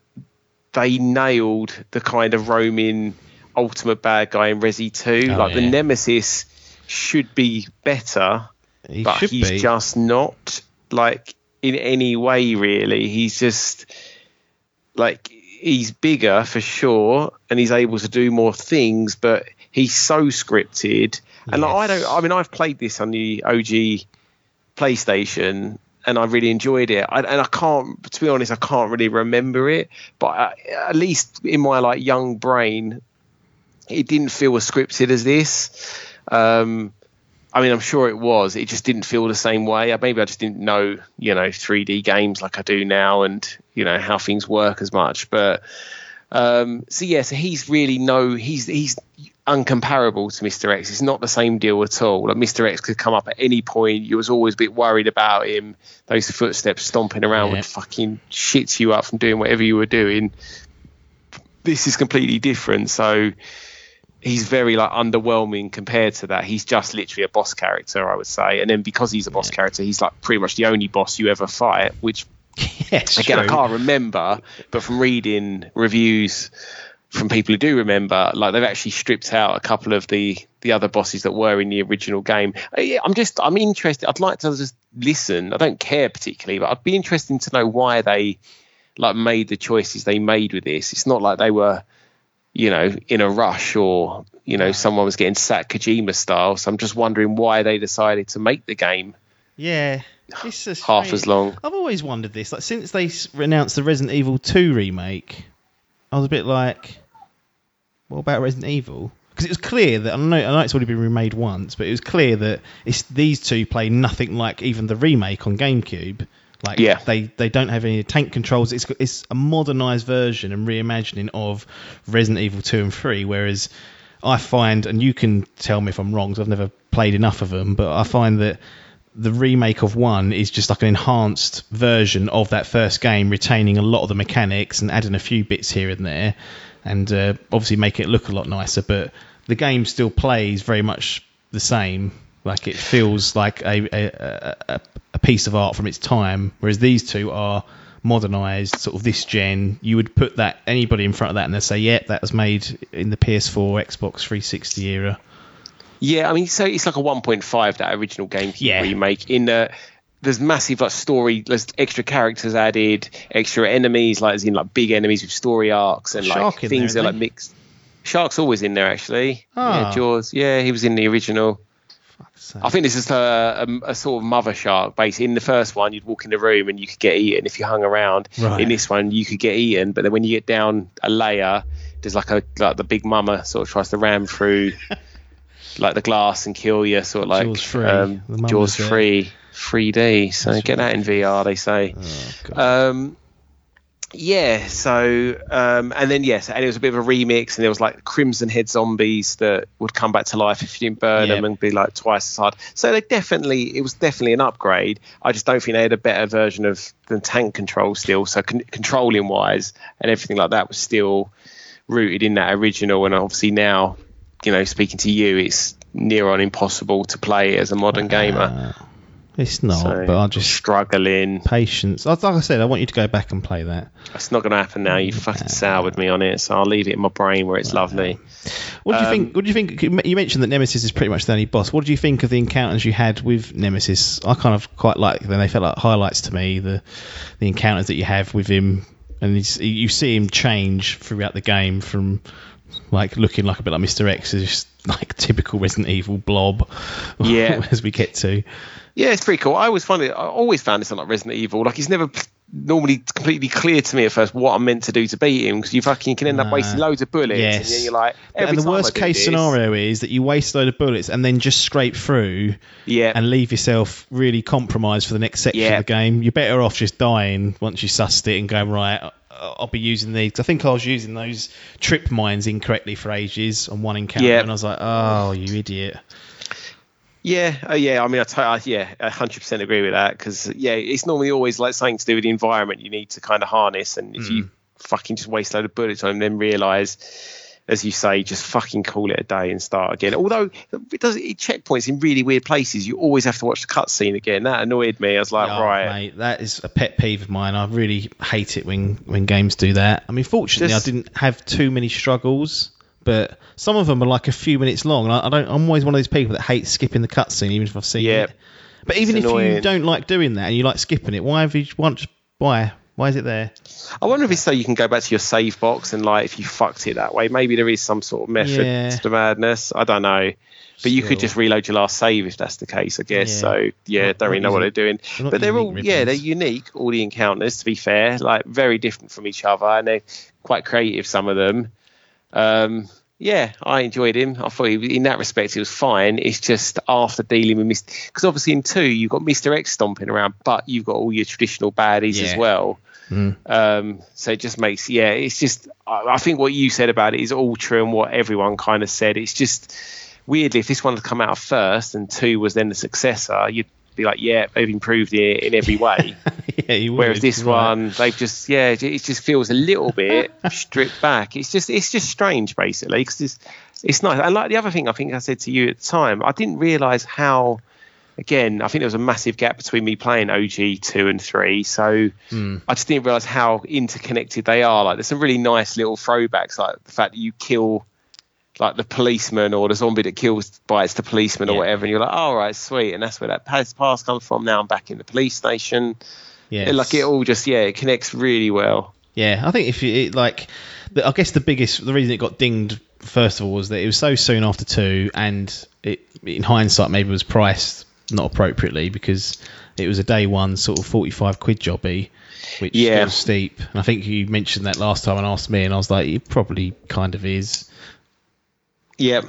they nailed the kind of roaming ultimate bad guy in Resi 2. Oh, like the. Nemesis should be better, He but he's be. just not like in any way really. He's just like he's bigger for sure, and he's able to do more things, but he's so scripted. And I don't. I mean, I've played this on the OG PlayStation, and I really enjoyed it. I, and I can't, to be honest, I can't really remember it. But I, at least in my like young brain, it didn't feel as scripted as this. Um, I mean, I'm sure it was. It just didn't feel the same way. Uh, Maybe I just didn't know, you know, 3D games like I do now, and you know how things work as much. But um, so yeah, so he's really no, he's he's uncomparable to Mr. X. It's not the same deal at all. Like Mr. X could come up at any point. You was always a bit worried about him. Those footsteps stomping around Yeah. would fucking shit you up from doing whatever you were doing. This is completely different. So he's very like underwhelming compared to that. He's just literally a boss character, I would say. And then because he's a boss character, he's like pretty much the only boss you ever fight, which yes, again I can't remember, but from reading reviews from people who do remember, like they've actually stripped out a couple of the the other bosses that were in the original game. Uh, I'm just I'm interested. I'd like to just listen. I don't care particularly, but I'd be interested to know why they like made the choices they made with this. It's not like they were, you know, in a rush or you know someone was getting sacked Kojima style. So I'm just wondering why they decided to make the game Yeah. It's half strange- as long. I've always wondered this. Like since they announced the Resident Evil 2 remake, I was a bit like, what about Resident Evil? Because it was clear that I know, I know it's already been remade once, but it was clear that it's these two play nothing like even the remake on GameCube. Like Yeah. they, they don't have any tank controls. It's it's a modernized version and reimagining of Resident Evil 2 and 3. Whereas I find, and you can tell me if I'm wrong, 'cause I've never played enough of them, but I find that the remake of one is just like an enhanced version of that first game, retaining a lot of the mechanics and adding a few bits here and there, and uh, obviously make it look a lot nicer. But the game still plays very much the same. Like it feels like a a, a, a piece of art from its time, whereas these two are modernized, sort of this gen. You would put that anybody in front of that, and they say, "Yep, that was made in the PS4, Xbox 360 era." Yeah, I mean, so it's like a 1.5 that original GameCube Yeah. remake. In the there's massive like story, there's extra characters added, extra enemies, like as in like big enemies with story arcs and like things there, that are like mixed. Shark's always in there actually. Ah. Yeah, Jaws. Yeah, he was in the original. I think this is a, a, a sort of mother shark. Basically, in the first one, you'd walk in the room and you could get eaten if you hung around. Right. In this one, you could get eaten, but then when you get down a layer, there's like a like the big mama sort of tries to ram through like the glass and kill you, sort of like Jaws free. Um, Jaws free, 3D. So get that in VR, they say. oh. Um, yeah, so um, and then yes, and it was a bit of a remix, and there was like Crimson Head zombies that would come back to life if you didn't burn Yeah. them and be like twice as hard. So they definitely, it was definitely an upgrade. I just don't think they had a better version of the tank control still. So con- controlling wise and everything like that was still rooted in that original. And obviously now, you know, speaking to you, it's near on impossible to play as a modern gamer. Uh, it's not, So but I'll just struggling. patience. Like I said, I want you to go back and play that. It's not going to happen now. You fucking soured me on it, so I'll leave it in my brain where it's lovely. What do you Um, think? What do you think? You mentioned that Nemesis is pretty much the only boss. What do you think of the encounters you had with Nemesis? I kind of quite like them. They felt like highlights to me. The the encounters that you have with him, and you see him change throughout the game from like looking like a bit like Mr. X, is just like typical Resident Evil blob. Yeah. as we get to. Yeah, it's pretty cool. I always find it. I always found this on like Resident Evil. Like he's never normally completely clear to me at first what I'm meant to do to beat him because you fucking can end up wasting loads of bullets. Yes. And then you're like, every and the worst case this- scenario is that you waste a load of bullets and then just scrape through Yeah. and leave yourself really compromised for the next section Yeah. of the game. You're better off just dying once you sussed it and going right. I- I'll be using these. I think I was using those trip mines incorrectly for ages on one encounter, Yeah. and I was like, "Oh, you idiot!" Yeah, uh, yeah. I mean, I, t- I yeah, I hundred percent agree with that because yeah, it's normally always like something to do with the environment you need to kind of harness, and if Hmm. you fucking just waste a load of bullets on them, then realise, as you say, just fucking call it a day and start again. Although it does it checkpoints in really weird places, you always have to watch the cutscene again. That annoyed me. I was like, Oh, right, mate, that is a pet peeve of mine. I really hate it when when games do that. I mean, fortunately, Just- I didn't have too many struggles, but some of them are like a few minutes long. And I, I don't. I'm always one of those people that hate skipping the cutscene, even if I've seen Yeah. it. But even if you don't like doing that and you like skipping it, why have you want? Why? Why is it there? I wonder if it's so you can go back to your save box and like if you fucked it that way, maybe there is some sort of method Yeah. to the madness. I don't know. But you could just reload your last save if that's the case, I guess. Yeah. So yeah, Not- don't really know what they're doing. they're But they're all ink yeah, they're unique, all the encounters to be fair, like very different from each other and they're quite creative some of them. Um yeah, I enjoyed him. I thought he, in that respect he was fine. It's just after dealing with Mr. Because obviously in two you've got Mr. X stomping around, but you've got all your traditional baddies Yeah. as well. Mm. Um, so it just makes, yeah, it's just, I, I think what you said about it is all true and what everyone kind of said. It's just weirdly, if this one had come out first and two was then the successor, you'd be like, yeah, they've improved it in every way. yeah, you Whereas would, this one, they've just, yeah, it just feels a little bit stripped back. It's just, it's just strange basically because it's, it's nice. And like the other thing I think I said to you at the time, I didn't realize how, again, I think there was a massive gap between me playing OG two and three. So Hmm. I just didn't realize how interconnected they are. Like there's some really nice little throwbacks, like the fact that you kill like the policeman or the zombie that kills bites the policeman or whatever, and you're like, all right, sweet, and that's where that past pass comes from. Now I'm back in the police station. Yeah, Like it all just yeah, it connects really well. Yeah, I think if you it, like, the, I guess the biggest, the reason it got dinged first of all was that it was so soon after two, and it, in hindsight, maybe was priced not appropriately because it was a day one sort of forty-five quid jobby, which Yeah. feels steep. And I think you mentioned that last time and asked me, and I was like, it probably kind of is. Yeah,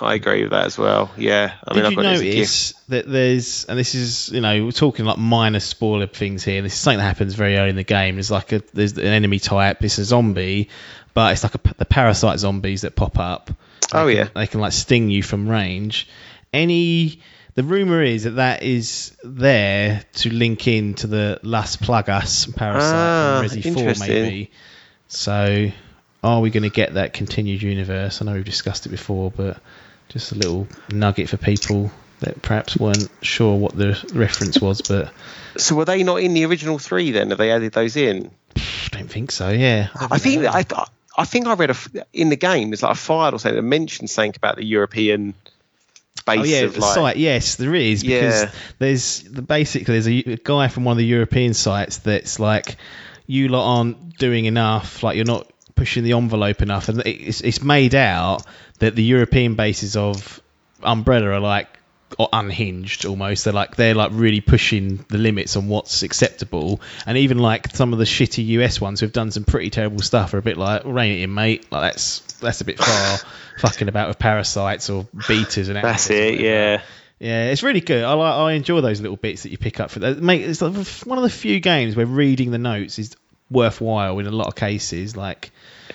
I agree with that as well. Yeah, I mean, Did I've you got it as a gift. notice that there's, and this is, you know, we're talking like minor spoiler things here. This is something that happens very early in the game. There's like a, there's an enemy type. It's a zombie, but it's like a, the parasite zombies that pop up. They Oh, can- yeah. they can like sting you from range. Any, the rumor is that that is there to link in to the Las Plagas parasite Ah, from Resi Four, maybe. So, are we going to get that continued universe? I know we've discussed it before, but just a little nugget for people that perhaps weren't sure what the reference was, but So were they not in the original three then? Have they added those in? I don't think so. Yeah, I think that I, I think I read a, in the game there's like a file or something that mentions something about the European base Oh yeah, of the like site. Yes, there is because Yeah. there's basically there's a, a guy from one of the European sites that's like, you lot aren't doing enough. Like you're not pushing the envelope enough, and it's it's made out that the European bases of Umbrella are like or unhinged almost. They're like they're like really pushing the limits on what's acceptable, and even like some of the shitty US ones who've done some pretty terrible stuff are a bit like rein it in, mate. Like that's that's a bit far, fucking about with parasites or beaters and that's it. Yeah. Yeah, it's really good. I like, I enjoy those little bits that you pick up for that. Mate, it's like one of the few games where reading the notes is worthwhile in a lot of cases. Like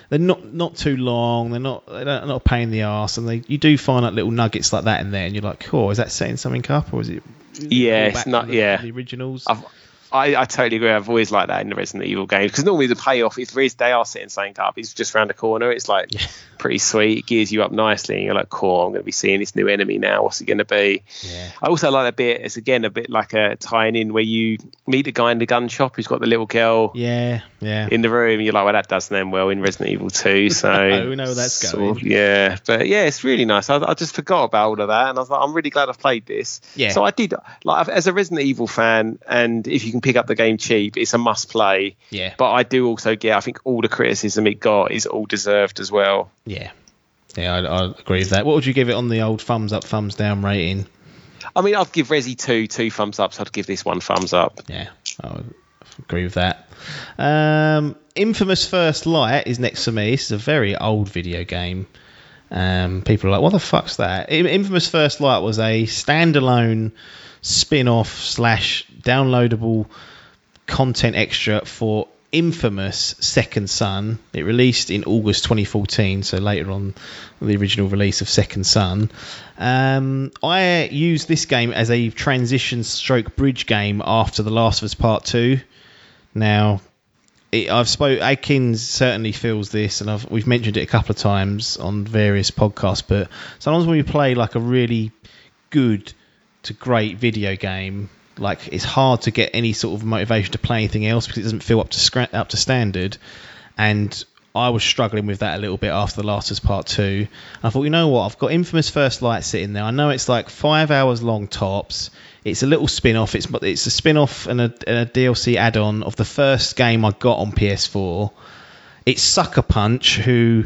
they're not not too long. They're not they're not a pain in the ass, and they you do find like little nuggets like that in there, and you're like, cool. Is that setting something up, or is it? Yeah, all it's not- the, yeah. the originals. I've, I, I totally agree. I've always liked that in the Resident Evil games because normally the payoff, is they are setting something up, it's just around the corner. It's like Yeah. pretty sweet. It gears you up nicely, and you're like, "Cool, I'm going to be seeing this new enemy now. What's it going to be?" yeah, I also like that bit. It's again a bit like a tying in where you meet the guy in the gun shop who's got the little girl yeah, yeah. in the room. You're like, well, that doesn't end well in Resident Evil 2. So oh, We know that's of- going. yeah, but yeah, it's really nice. I, I just forgot about all of that, and I was like, I'm really glad I've played this. Yeah. So I did like as a Resident Evil fan, and if you can pick up the game cheap, it's a must play. Yeah. But I do also get, I think all the criticism it got is all deserved as well. yeah, yeah. I, I agree with that. What would you give it on the old thumbs up, thumbs down rating? I mean, I'd give Resi 2 two thumbs up, so I'd give this one thumbs up. Yeah, I would agree with that. Um, Infamous First Light is next to me. This is a very old video game. Um, people are like, what the fuck's that? Infamous First Light was a standalone spin off slash downloadable content extra for Infamous Second Son. It released in August 2014, so later on the original release of Second Son. Um, I used this game as a transition stroke bridge game after The Last of Us Part 2. Now, it, I've spoke. Akins certainly feels this, and I've, we've mentioned it a couple of times on various podcasts. But sometimes when you play like a really good to great video game, like it's hard to get any sort of motivation to play anything else because it doesn't feel up to scra- up to standard. And I was struggling with that a little bit after The Last of Us Part Two. I thought, you know what, I've got Infamous First Light sitting there. I know it's like five hours long tops. It's a little spin-off. It's it's a spin-off and a, and a DLC add-on of the first game I got on PS4. It's Sucker Punch, who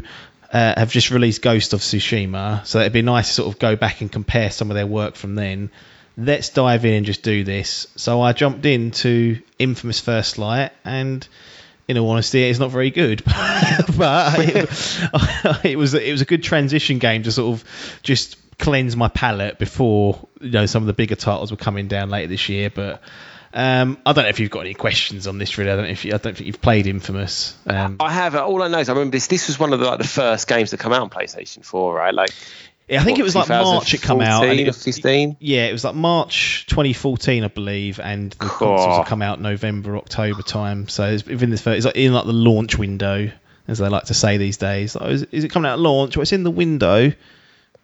uh, have just released Ghost of Tsushima, so it'd be nice to sort of go back and compare some of their work from then. Let's dive in and just do this. So I jumped into Infamous First Light, and in all honesty, it's not very good, but it, it was it was a good transition game to sort of just cleanse my palate before you know some of the bigger titles were coming down later this year. But um, I don't know if you've got any questions on this. Really, I don't know if you, I don't think you've played Infamous. Um, I have. All I know is I remember this. This was one of the like the first games to come out on PlayStation 4, right? Like I think what, it was like March it come out. And it, or 15. yeah, it was like March 2014, I believe, and the consoles have come out November, October time. So it's within this, it's like in like the launch window, as they like to say these days. Like, oh, is, is it coming out at launch? Well, it's in the window.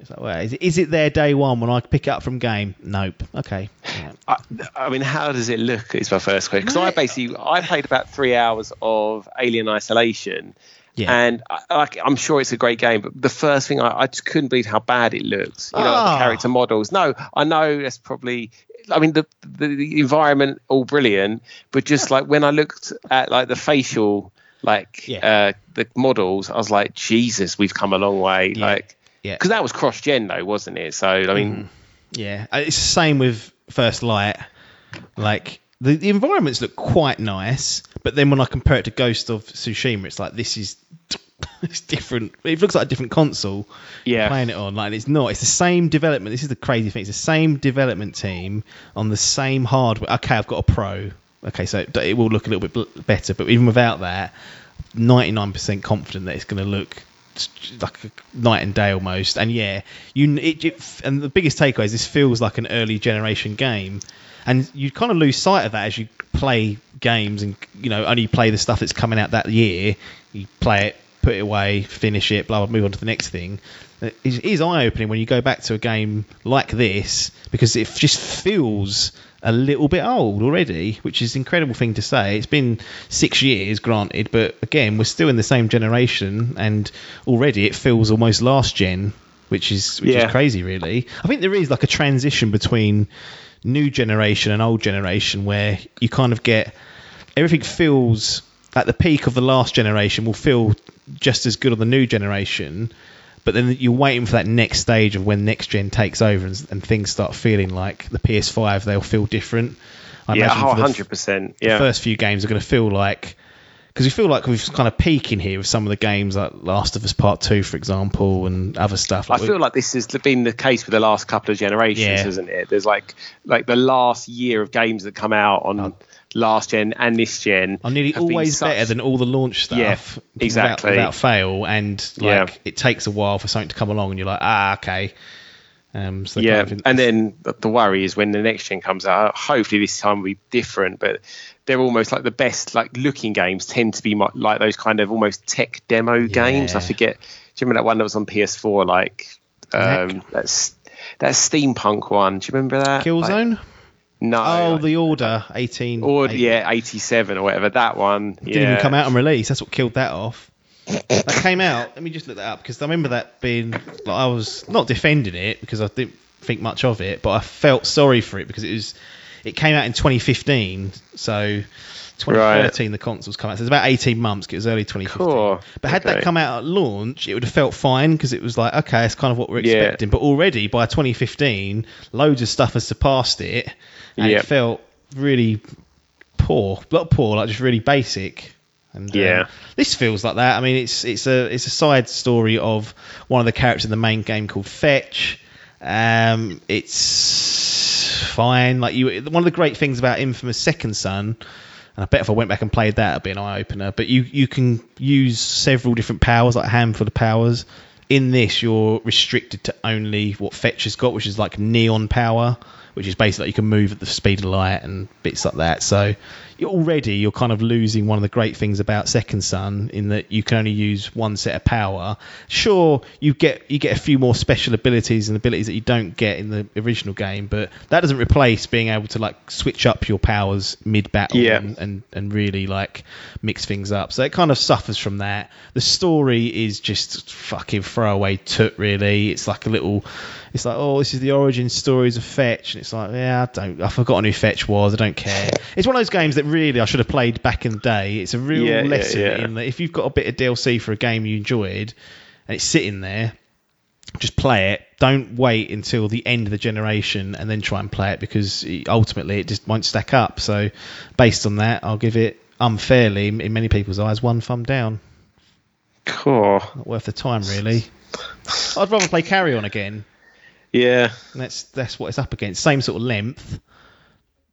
It's like, well, is it, is it there day one when I pick it up from game? Nope. Okay. Yeah. I, I mean, how does it look? Is my first question. Because I basically I played about three hours of Alien Isolation, Yeah. and I, like I'm sure it's a great game. But the first thing I, I just couldn't believe how bad it looks. You know, like Ah. the character models. No, I know that's probably. I mean, the, the the environment all brilliant, but just like when I looked at like the facial, like Yeah. uh, the models, I was like, Jesus, we've come a long way. Yeah. Like, Yeah. because that was cross gen though, wasn't it? So I mean, Yeah, Uh, it's the same with First Light. Like the, the environments look quite nice, but then when I compare it to Ghost of Tsushima, it's like this is it's different. It looks like a different console. Yeah. playing it on like it's not. It's the same development. This is the crazy thing. It's the same development team on the same hardware. Okay, I've got a Pro. Okay, so it, it will look a little bit better, but even without that, ninety nine percent confident that it's going to look like a night and day almost. And yeah, you it, it and the biggest takeaway is this feels like an early generation game, and you kind of lose sight of that as you play games and you know only play the stuff that's coming out that year. You play it, put it away, finish it, blah blah, move on to the next thing. It is, eye opening when you go back to a game like this because it just feels a little bit old already, which is an incredible thing to say. It's been six years, granted, but again, we're still in the same generation, and already it feels almost last gen, which is which Yeah. is crazy, really. I think there is like a transition between new generation and old generation where you kind of get everything feels at the peak of the last generation will feel just as good on the new generation but then you're waiting for that next stage of when next gen takes over and, and things start feeling like the PS5 they'll feel different I yeah, imagine oh, for the oh, f- 100 percent. the Yeah, first few games are going to feel like because we feel like we've kind of peaking here with some of the games like Last of Us Part Two, for example, and other stuff. I Like we- feel like this has been the case with the last couple of generations, Yeah. hasn't it? There's like like the last year of games that come out on last gen and this gen are nearly always such- better than all the launch stuff. Yeah, exactly. Without, fail, and Yeah. like it takes a while for something to come along, and you're like, ah, okay. Um, so yeah, kind of- and then the- the worry is when the next gen comes out. Hopefully this time will be different, but they're almost like the best like looking games tend to be mo- like those kind of almost tech demo games. I forget. Do you remember that one that was on PS4? Like um, that's that steampunk one. Do you remember that? Like, Killzone. no. oh, like- the Order eighteen. or yeah, eighty seven or whatever. That one. didn't even come out on release. That's what killed that off. that came out. Let me just look that up because I remember that being. Like, I was not defending it because I didn't think much of it, but I felt sorry for it because it was. It came out in 2015, so 2013 the consoles come out. So it's about 18 months. It was early 2015. Cool. But had that come out at launch, it would have felt fine because it was like, okay, it's kind of what we're Yeah. expecting. But already by 2015, loads of stuff has surpassed it, and Yep. it felt really poor, not poor, like just really basic. And um, Yeah. this feels like that. I mean, it's it's a it's a side story of one of the characters in the main game called Fetch. Um, it's fine. Like you, one of the great things about Infamous Second Son, and I bet if I went back and played that, it'd be an eye opener. But you you can use several different powers, like a handful of powers. In this, you're restricted to only what Fetch has got, which is like neon power, which is basically like you can move at the speed of light and bits like that. So you're already you're kind of losing one of the great things about Second Son in that you can only use one set of power. Sure, you get you get a few more special abilities and abilities that you don't get in the original game, but that doesn't replace being able to like switch up your powers mid battle Yeah. and, and and really like mix things up. So it kind of suffers from that. The story is just fucking throwaway toot really. It's like a little it's like, oh, this is the origin stories of Fetch, and it's like, yeah, I don't, I've forgotten who Fetch was. I don't care. It's one of those games that really I should have played back in the day. It's a real Yeah, yeah, lesson yeah. in that if you've got a bit of DLC for a game you enjoyed, and it's sitting there, just play it. Don't wait until the end of the generation and then try and play it because ultimately it just won't stack up. So, based on that, I'll give it unfairly, in many people's eyes, one thumb down. Cool. Not worth the time, really. I'd rather play Carrion again. Yeah. And that's that's what it's up against. Same sort of length,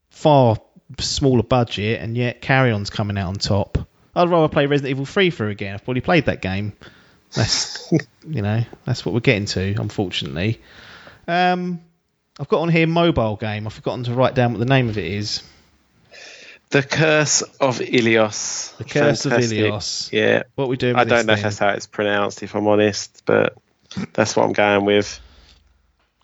far smaller budget, and yet Carrion's coming out on top. I'd rather play Resident Evil 3 through again. I've probably played that game. That's you know that's what we're getting to, unfortunately. Um, I've got on here mobile game. I've forgotten to write down what the name of it is. The Curse of Ilios. The Curse of Ilios. Yeah. What we doing? I don't know if thing? that's how it's pronounced, if I'm honest, but that's what I'm going with.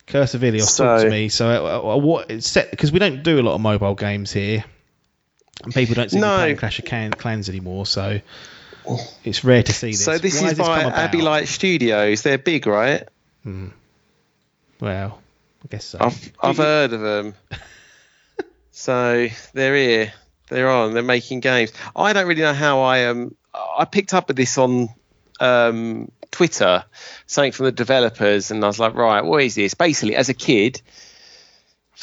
Curse of Ilios talk to me. So uh, uh, what it's set because we don't do a lot of mobile games here, and people don't seem to No. play Clash of Can- Clans anymore. So it's rare to see this. So this Why is by about? Abbey Light Studios. They're big, right? Well, I guess so. I've I've heard of them. so they're here. They're on. They're making games. I don't really know how I um I picked up with this on um Twitter, something from the developers, and I was like, right, what is this? Basically, as a kid.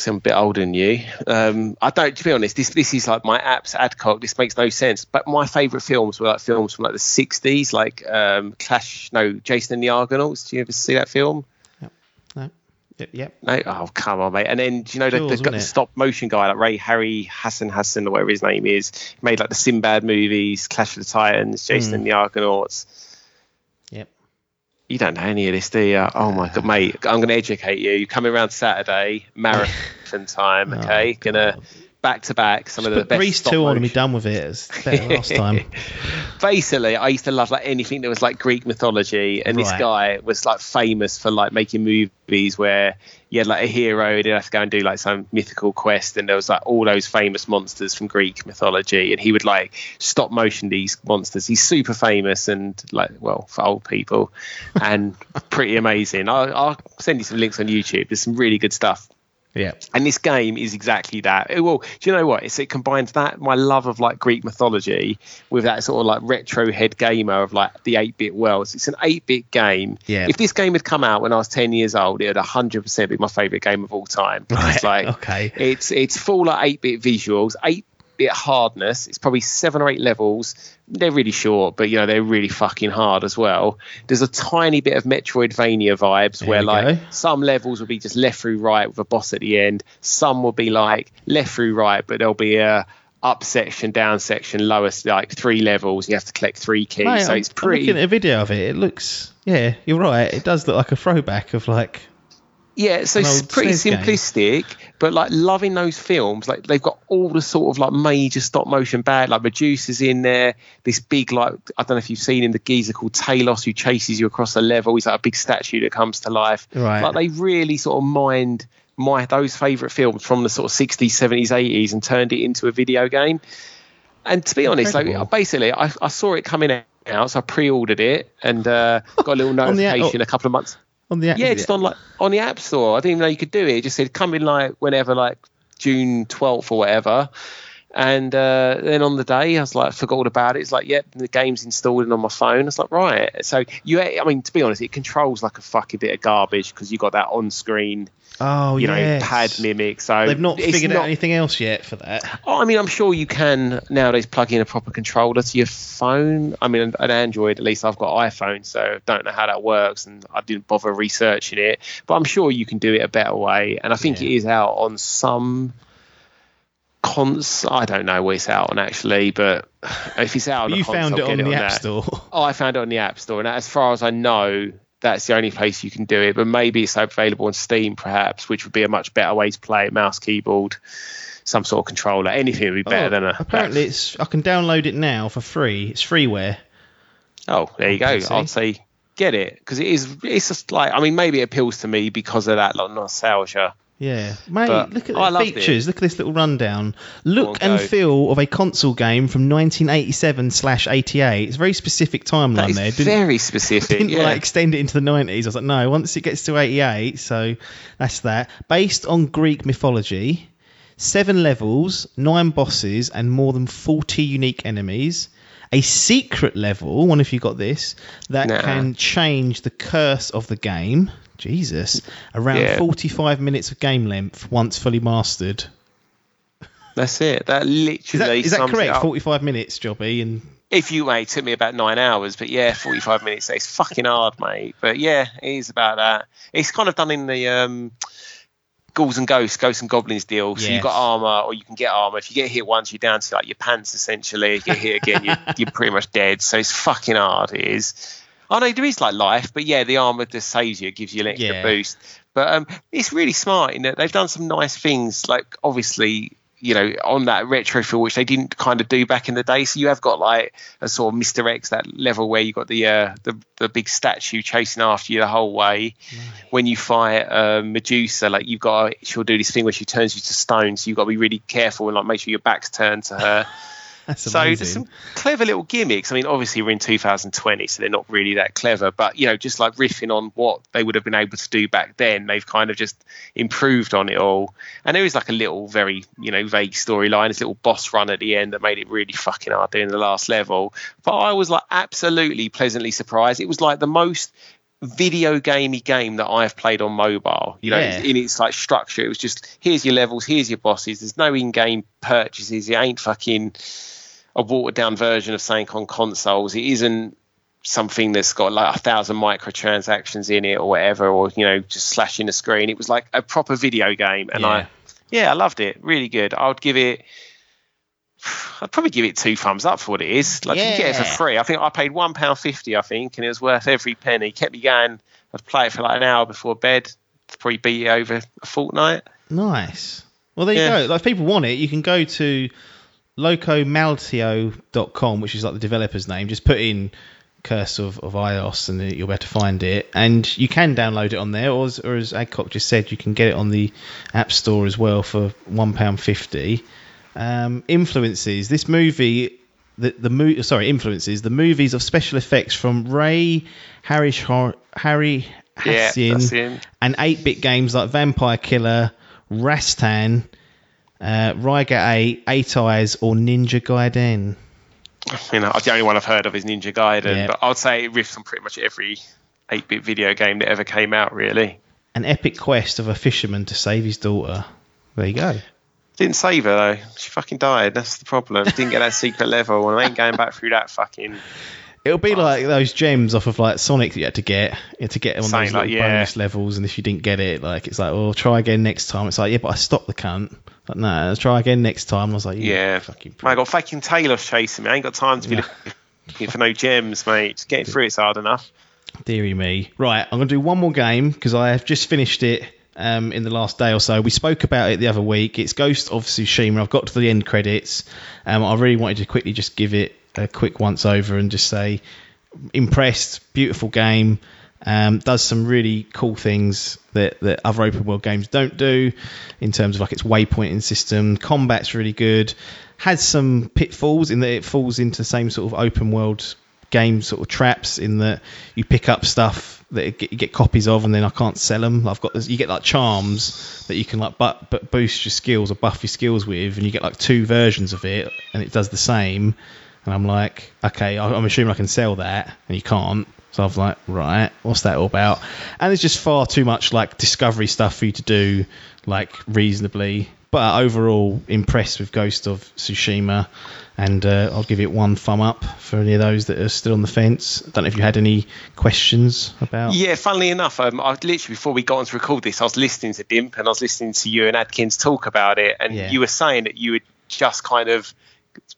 I'm a bit older than you. Um, I don't, to be honest, this this is like my apps adcock. This makes no sense. But my favourite films were like films from like the '60s, like um, Clash, no, Jason and the Argonauts. Do you ever see that film? no. Yep. yep. No, oh come on, mate. And then do you know the, Jaws, the, wasn't the stop motion guy, like Ray Harry Hassan Hassan or whatever his name is, made like the Sinbad movies, Clash of the Titans, Jason Hmm. and the Argonauts. You don't know any of this, do you? Oh my god, mate! I'm going to educate you. You're coming around Saturday, marathon time. Oh, Okay, gonna back to back some of the best. Grease two on and be done with it. It's better last time. Basically, I used to love like anything that was like Greek mythology, and this guy was like famous for like making movies where you had like a hero, he'd have to go and do like some mythical quest, and there was like all those famous monsters from Greek mythology, and he would like stop motion these monsters. He's super famous and like well for old people, and pretty amazing. I'll, I'll send you some links on YouTube. There's some really good stuff. Yeah. And this game is exactly that. It- well, do you know what? It's, it combines that my love of like Greek mythology with that sort of like retro head gamer of like the 8-bit worlds. It's an 8-bit game. Yeah. If this game had come out when I was 10 years old, it would 100% be my favorite game of all time. It's Right, like okay. it's it's full like 8-bit visuals, 8-bit hardness. It's probably seven or eight levels. They're really short, but you know they're really fucking hard as well. There's a tiny bit of Metroidvania vibes There where like go. some levels will be just left through right with a boss at the end. Some will be like left through right, but there'll be a up section, down section, lowest like three levels. You have to collect three keys, Mate, so I'm, it's I'm pretty. looking at a video of it. It looks. Yeah, you're right. It does look like a throwback of like. Yeah, so it's pretty SNES game. simplistic, but like loving those films. Like they've got all the sort of like major stop motion bad, like Medusa's in there. This big like I don't know if you've seen in the geezer called Talos who chases you across the level. He's like a big statue that comes to life. Right. Like they really sort of mind my those favourite films from the sort of sixties, seventies, eighties, and turned it into a video game. And to be honest, like basically, I, I saw it coming out, so I pre-ordered it and uh, got a little notification a couple of months. On the. app, Yeah, just on like on the App Store. I didn't even know you could do it. It just said come in like whenever, like June twelfth or whatever. And uh, then on the day, I was like, forgot all about it. It's like, yep, the game's installed and on my phone. It's like, right. So you, I mean, to be honest, it controls like a fucking bit of garbage because you got that on-screen, Oh, you know, pad mimic. So They've not figured not- out anything else yet for that. Oh, I mean, I'm sure you can nowadays plug in a proper controller to your phone. I mean, an Android, at least I've got iPhone, so don't know how that works, and I didn't bother researching it. But I'm sure you can do it a better way, and I think Yeah. it is out on some cons. I don't know where it's out on actually, but if it's out on you found it on the App that. Store. Oh, I found it on the App Store, and as far as I know, that's the only place you can do it. But maybe it's available on Steam, perhaps, which would be a much better way to play it. Mouse, keyboard, some sort of controller. Anything would be oh, better Oh, than a. apparently, it's I can download it now for free. It's freeware. Oh, there you go. I'd say get it because it is. It's just like I mean, maybe it appeals to me because of that like nostalgia. Yeah, mate. But look at the features. Look at this little rundown. Look and go. feel of a console game from 1987 slash 88. It's a very specific timeline there. Didn't, very specific. didn't yeah. like extend it into the 90s. I was like, no. Once it gets to 88, so that's that. Based on Greek mythology, seven levels, nine bosses, and more than 40 unique enemies. A secret level, one if you got this, that Nah. can change the curse of the game. Jesus, around Yeah. 45 minutes of game length once fully mastered. That's it. That literally Is that, is that correct? up. 45 minutes, Jobby, and If you mate, it took me about nine hours, but yeah, forty-five minutes. It's fucking hard, mate. But yeah, it is about that. It's kind of done in the um, Ghouls and Ghosts, Ghosts and Goblins deal. So Yes. you've got armor, or you can get armor. If you get hit once, you're down to like your pants essentially. If you get hit again, you're, you're pretty much dead. So it's fucking hard. It is. I know there is like life, but yeah, the armor just saves you. It gives you an extra Yeah. boost. But um, it's really smart in that they've done some nice things. Like obviously, you know, on that retro feel, which they didn't kind of do back in the day. So you have got like a sort of Mr. X, that level where you got the uh, the the big statue chasing after you the whole way. When you fight uh, Medusa, like you've got, she'll do this thing where she turns you to stone. So you've got to be really careful and like make sure your back's turned to her. So there's some clever little gimmicks. I mean, obviously we're in 2020, so they're not really that clever. But you know, just like riffing on what they would have been able to do back then, they've kind of just improved on it all. And there is like a little, very you know, vague storyline. This little boss run at the end that made it really fucking hard doing the last level. But I was like absolutely pleasantly surprised. It was like the most video gamey game that I've played on mobile. You know, Yeah. in its like structure, it was just here's your levels, here's your bosses. There's no in-game purchases. It ain't fucking a watered down version of something on consoles. It isn't something that's got like a thousand microtransactions in it or whatever, or you know, just slashing the screen. It was like a proper video game, and Yeah. I, yeah, I loved it. Really good. I would give it. I'd probably give it two thumbs up for what it is. Like you get it for free. I think I paid one pound fifty. I think, and it was worth every penny. Kept me going. I'd play it for like an hour before bed. Probably beat it over a fortnight. Nice. Well, there you Yeah. go. Like, if people want it, you can go to locomalito.com, which is like the developer's name. Just put in Curse of, of Ios and you'll be able to find it. And you can download it on there, or as, or as Adcock just said, you can get it on the App Store as well for £1.50. Um, influences. This movie, the, the mo- sorry, influences. The movies of special effects from Ray Harry, Harry Hassian him. and 8-bit games like Vampire Killer, Rastan, uh, Rygar 8, 8 Eyes, or Ninja Gaiden. you know, the only one I've heard of is Ninja Gaiden, Yeah. but I'd say it riffs on pretty much every 8-bit video game that ever came out. Really, An epic quest of a fisherman to save his daughter. There you go. didn't save her though. She fucking died. That's the problem. Didn't get that secret level, and I ain't going back through that fucking. It'll be like those gems off of like Sonic that you had to get to get on Something those like, yeah. bonus levels, and if you didn't get it, like it's like, well, try again next time. It's like, yeah, but I stopped the cunt. Like, no, let's try again next time. I was like, Yeah, fucking. I got fucking Taylor chasing me. I ain't got time to be Yeah. looking for no gems, mate. Just getting through it's hard enough. Deary me. Right, I'm going to do one more game because I have just finished it um, in the last day or so. We spoke about it the other week. It's Ghost of Tsushima. I've got to the end credits. Um, I really wanted to quickly just give it a quick once over and just say, impressed, beautiful game. Um, does some really cool things that, that other open world games don't do in terms of like its waypointing system. Combat's really good. Has some pitfalls in that it falls into the same sort of open world game sort of traps in that you pick up stuff that you get, copies of, and then I can't sell them. I've got this, you get like charms that you can like but, but boost your skills or buff your skills with, and you get like two versions of it, and it does the same. And I'm like, okay, I'm assuming I can sell that, and you can't. So I was like, right, what's that all about? And there's just far too much like discovery stuff for you to do, like reasonably. But overall, impressed with Ghost of Tsushima, and uh, I'll give it one thumb up for any of those that are still on the fence. I don't know if you had any questions about. Yeah, funnily enough, um, I literally before we got on to record this, I was listening to Dimp and I was listening to you and Adkins talk about it, and Yeah. you were saying that you had just kind of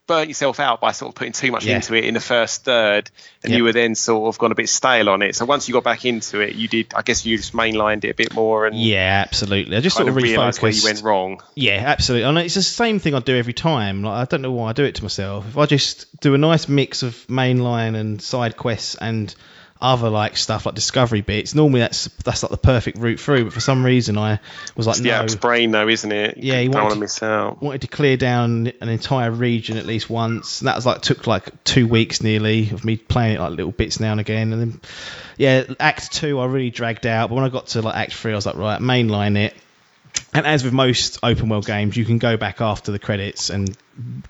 burnt yourself out by sort of putting too much Yeah. into it in the first third, and Yep. you were then sort of gone a bit stale on it. So once you got back into it, you did. I guess you just mainlined it a bit more and Yeah, absolutely. I just sort of realised refocused. where you went wrong. Yeah, absolutely. And it's the same thing I do every time. Like I don't know why I do it to myself. If I just do a nice mix of mainline and side quests and other like stuff like discovery bits, normally that's that's like the perfect route through. But for some reason, I was like, It's the no. app's brain, though, isn't it? Yeah, you you don't want want to to- miss out. wanted to clear down an entire region at least once. And that was like took like two weeks nearly of me playing it like little bits now and again. And then yeah, Act Two I really dragged out, but when I got to like Act Three, I was like right, mainline it. And as with most open world games, you can go back after the credits and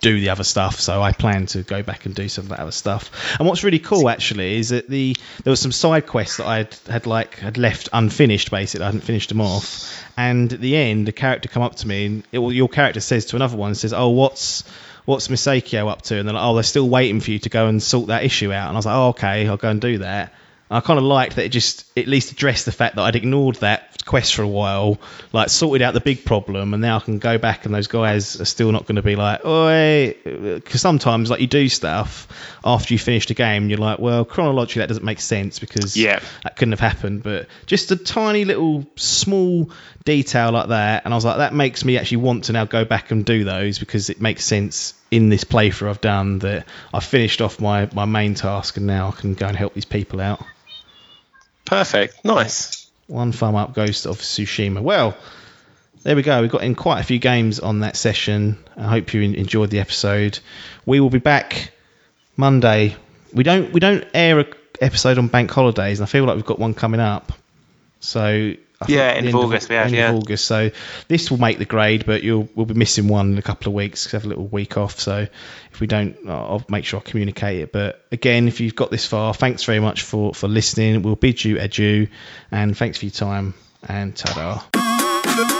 do the other stuff. So I plan to go back and do some of that other stuff. And what's really cool actually is that the there was some side quests that I had, had like had left unfinished. Basically, I hadn't finished them off. And at the end, a character come up to me and it, your character says to another one, says, "Oh, what's what's Masako up to?" And they're like, "Oh, they're still waiting for you to go and sort that issue out." And I was like, "Oh, okay, I'll go and do that." I kind of liked that it just at least addressed the fact that I'd ignored that quest for a while, like sorted out the big problem, and now I can go back and those guys are still not going to be like, "Oi," because sometimes like you do stuff after you finish the game, and you're like, "Well, chronologically that doesn't make sense because Yeah. that couldn't have happened." But just a tiny little small detail like that, and I was like, that makes me actually want to now go back and do those because it makes sense in this playthrough I've done that I've finished off my my main task and now I can go and help these people out. Perfect. Nice. One thumb up, Ghost of Tsushima. Well, there we go. We've got in quite a few games on that session. I hope you enjoyed the episode. We will be back Monday. We don't we don't air a episode on bank holidays, and I feel like we've got one coming up. So I Yeah, the end of August we have, end yeah. of August. So this will make the grade, but you'll we'll be missing one in a couple of weeks. 'cause I have a little week off. So if we don't, I'll make sure I communicate it. But again, if you've got this far, thanks very much for for listening. We'll bid you adieu, and thanks for your time. And ta-da.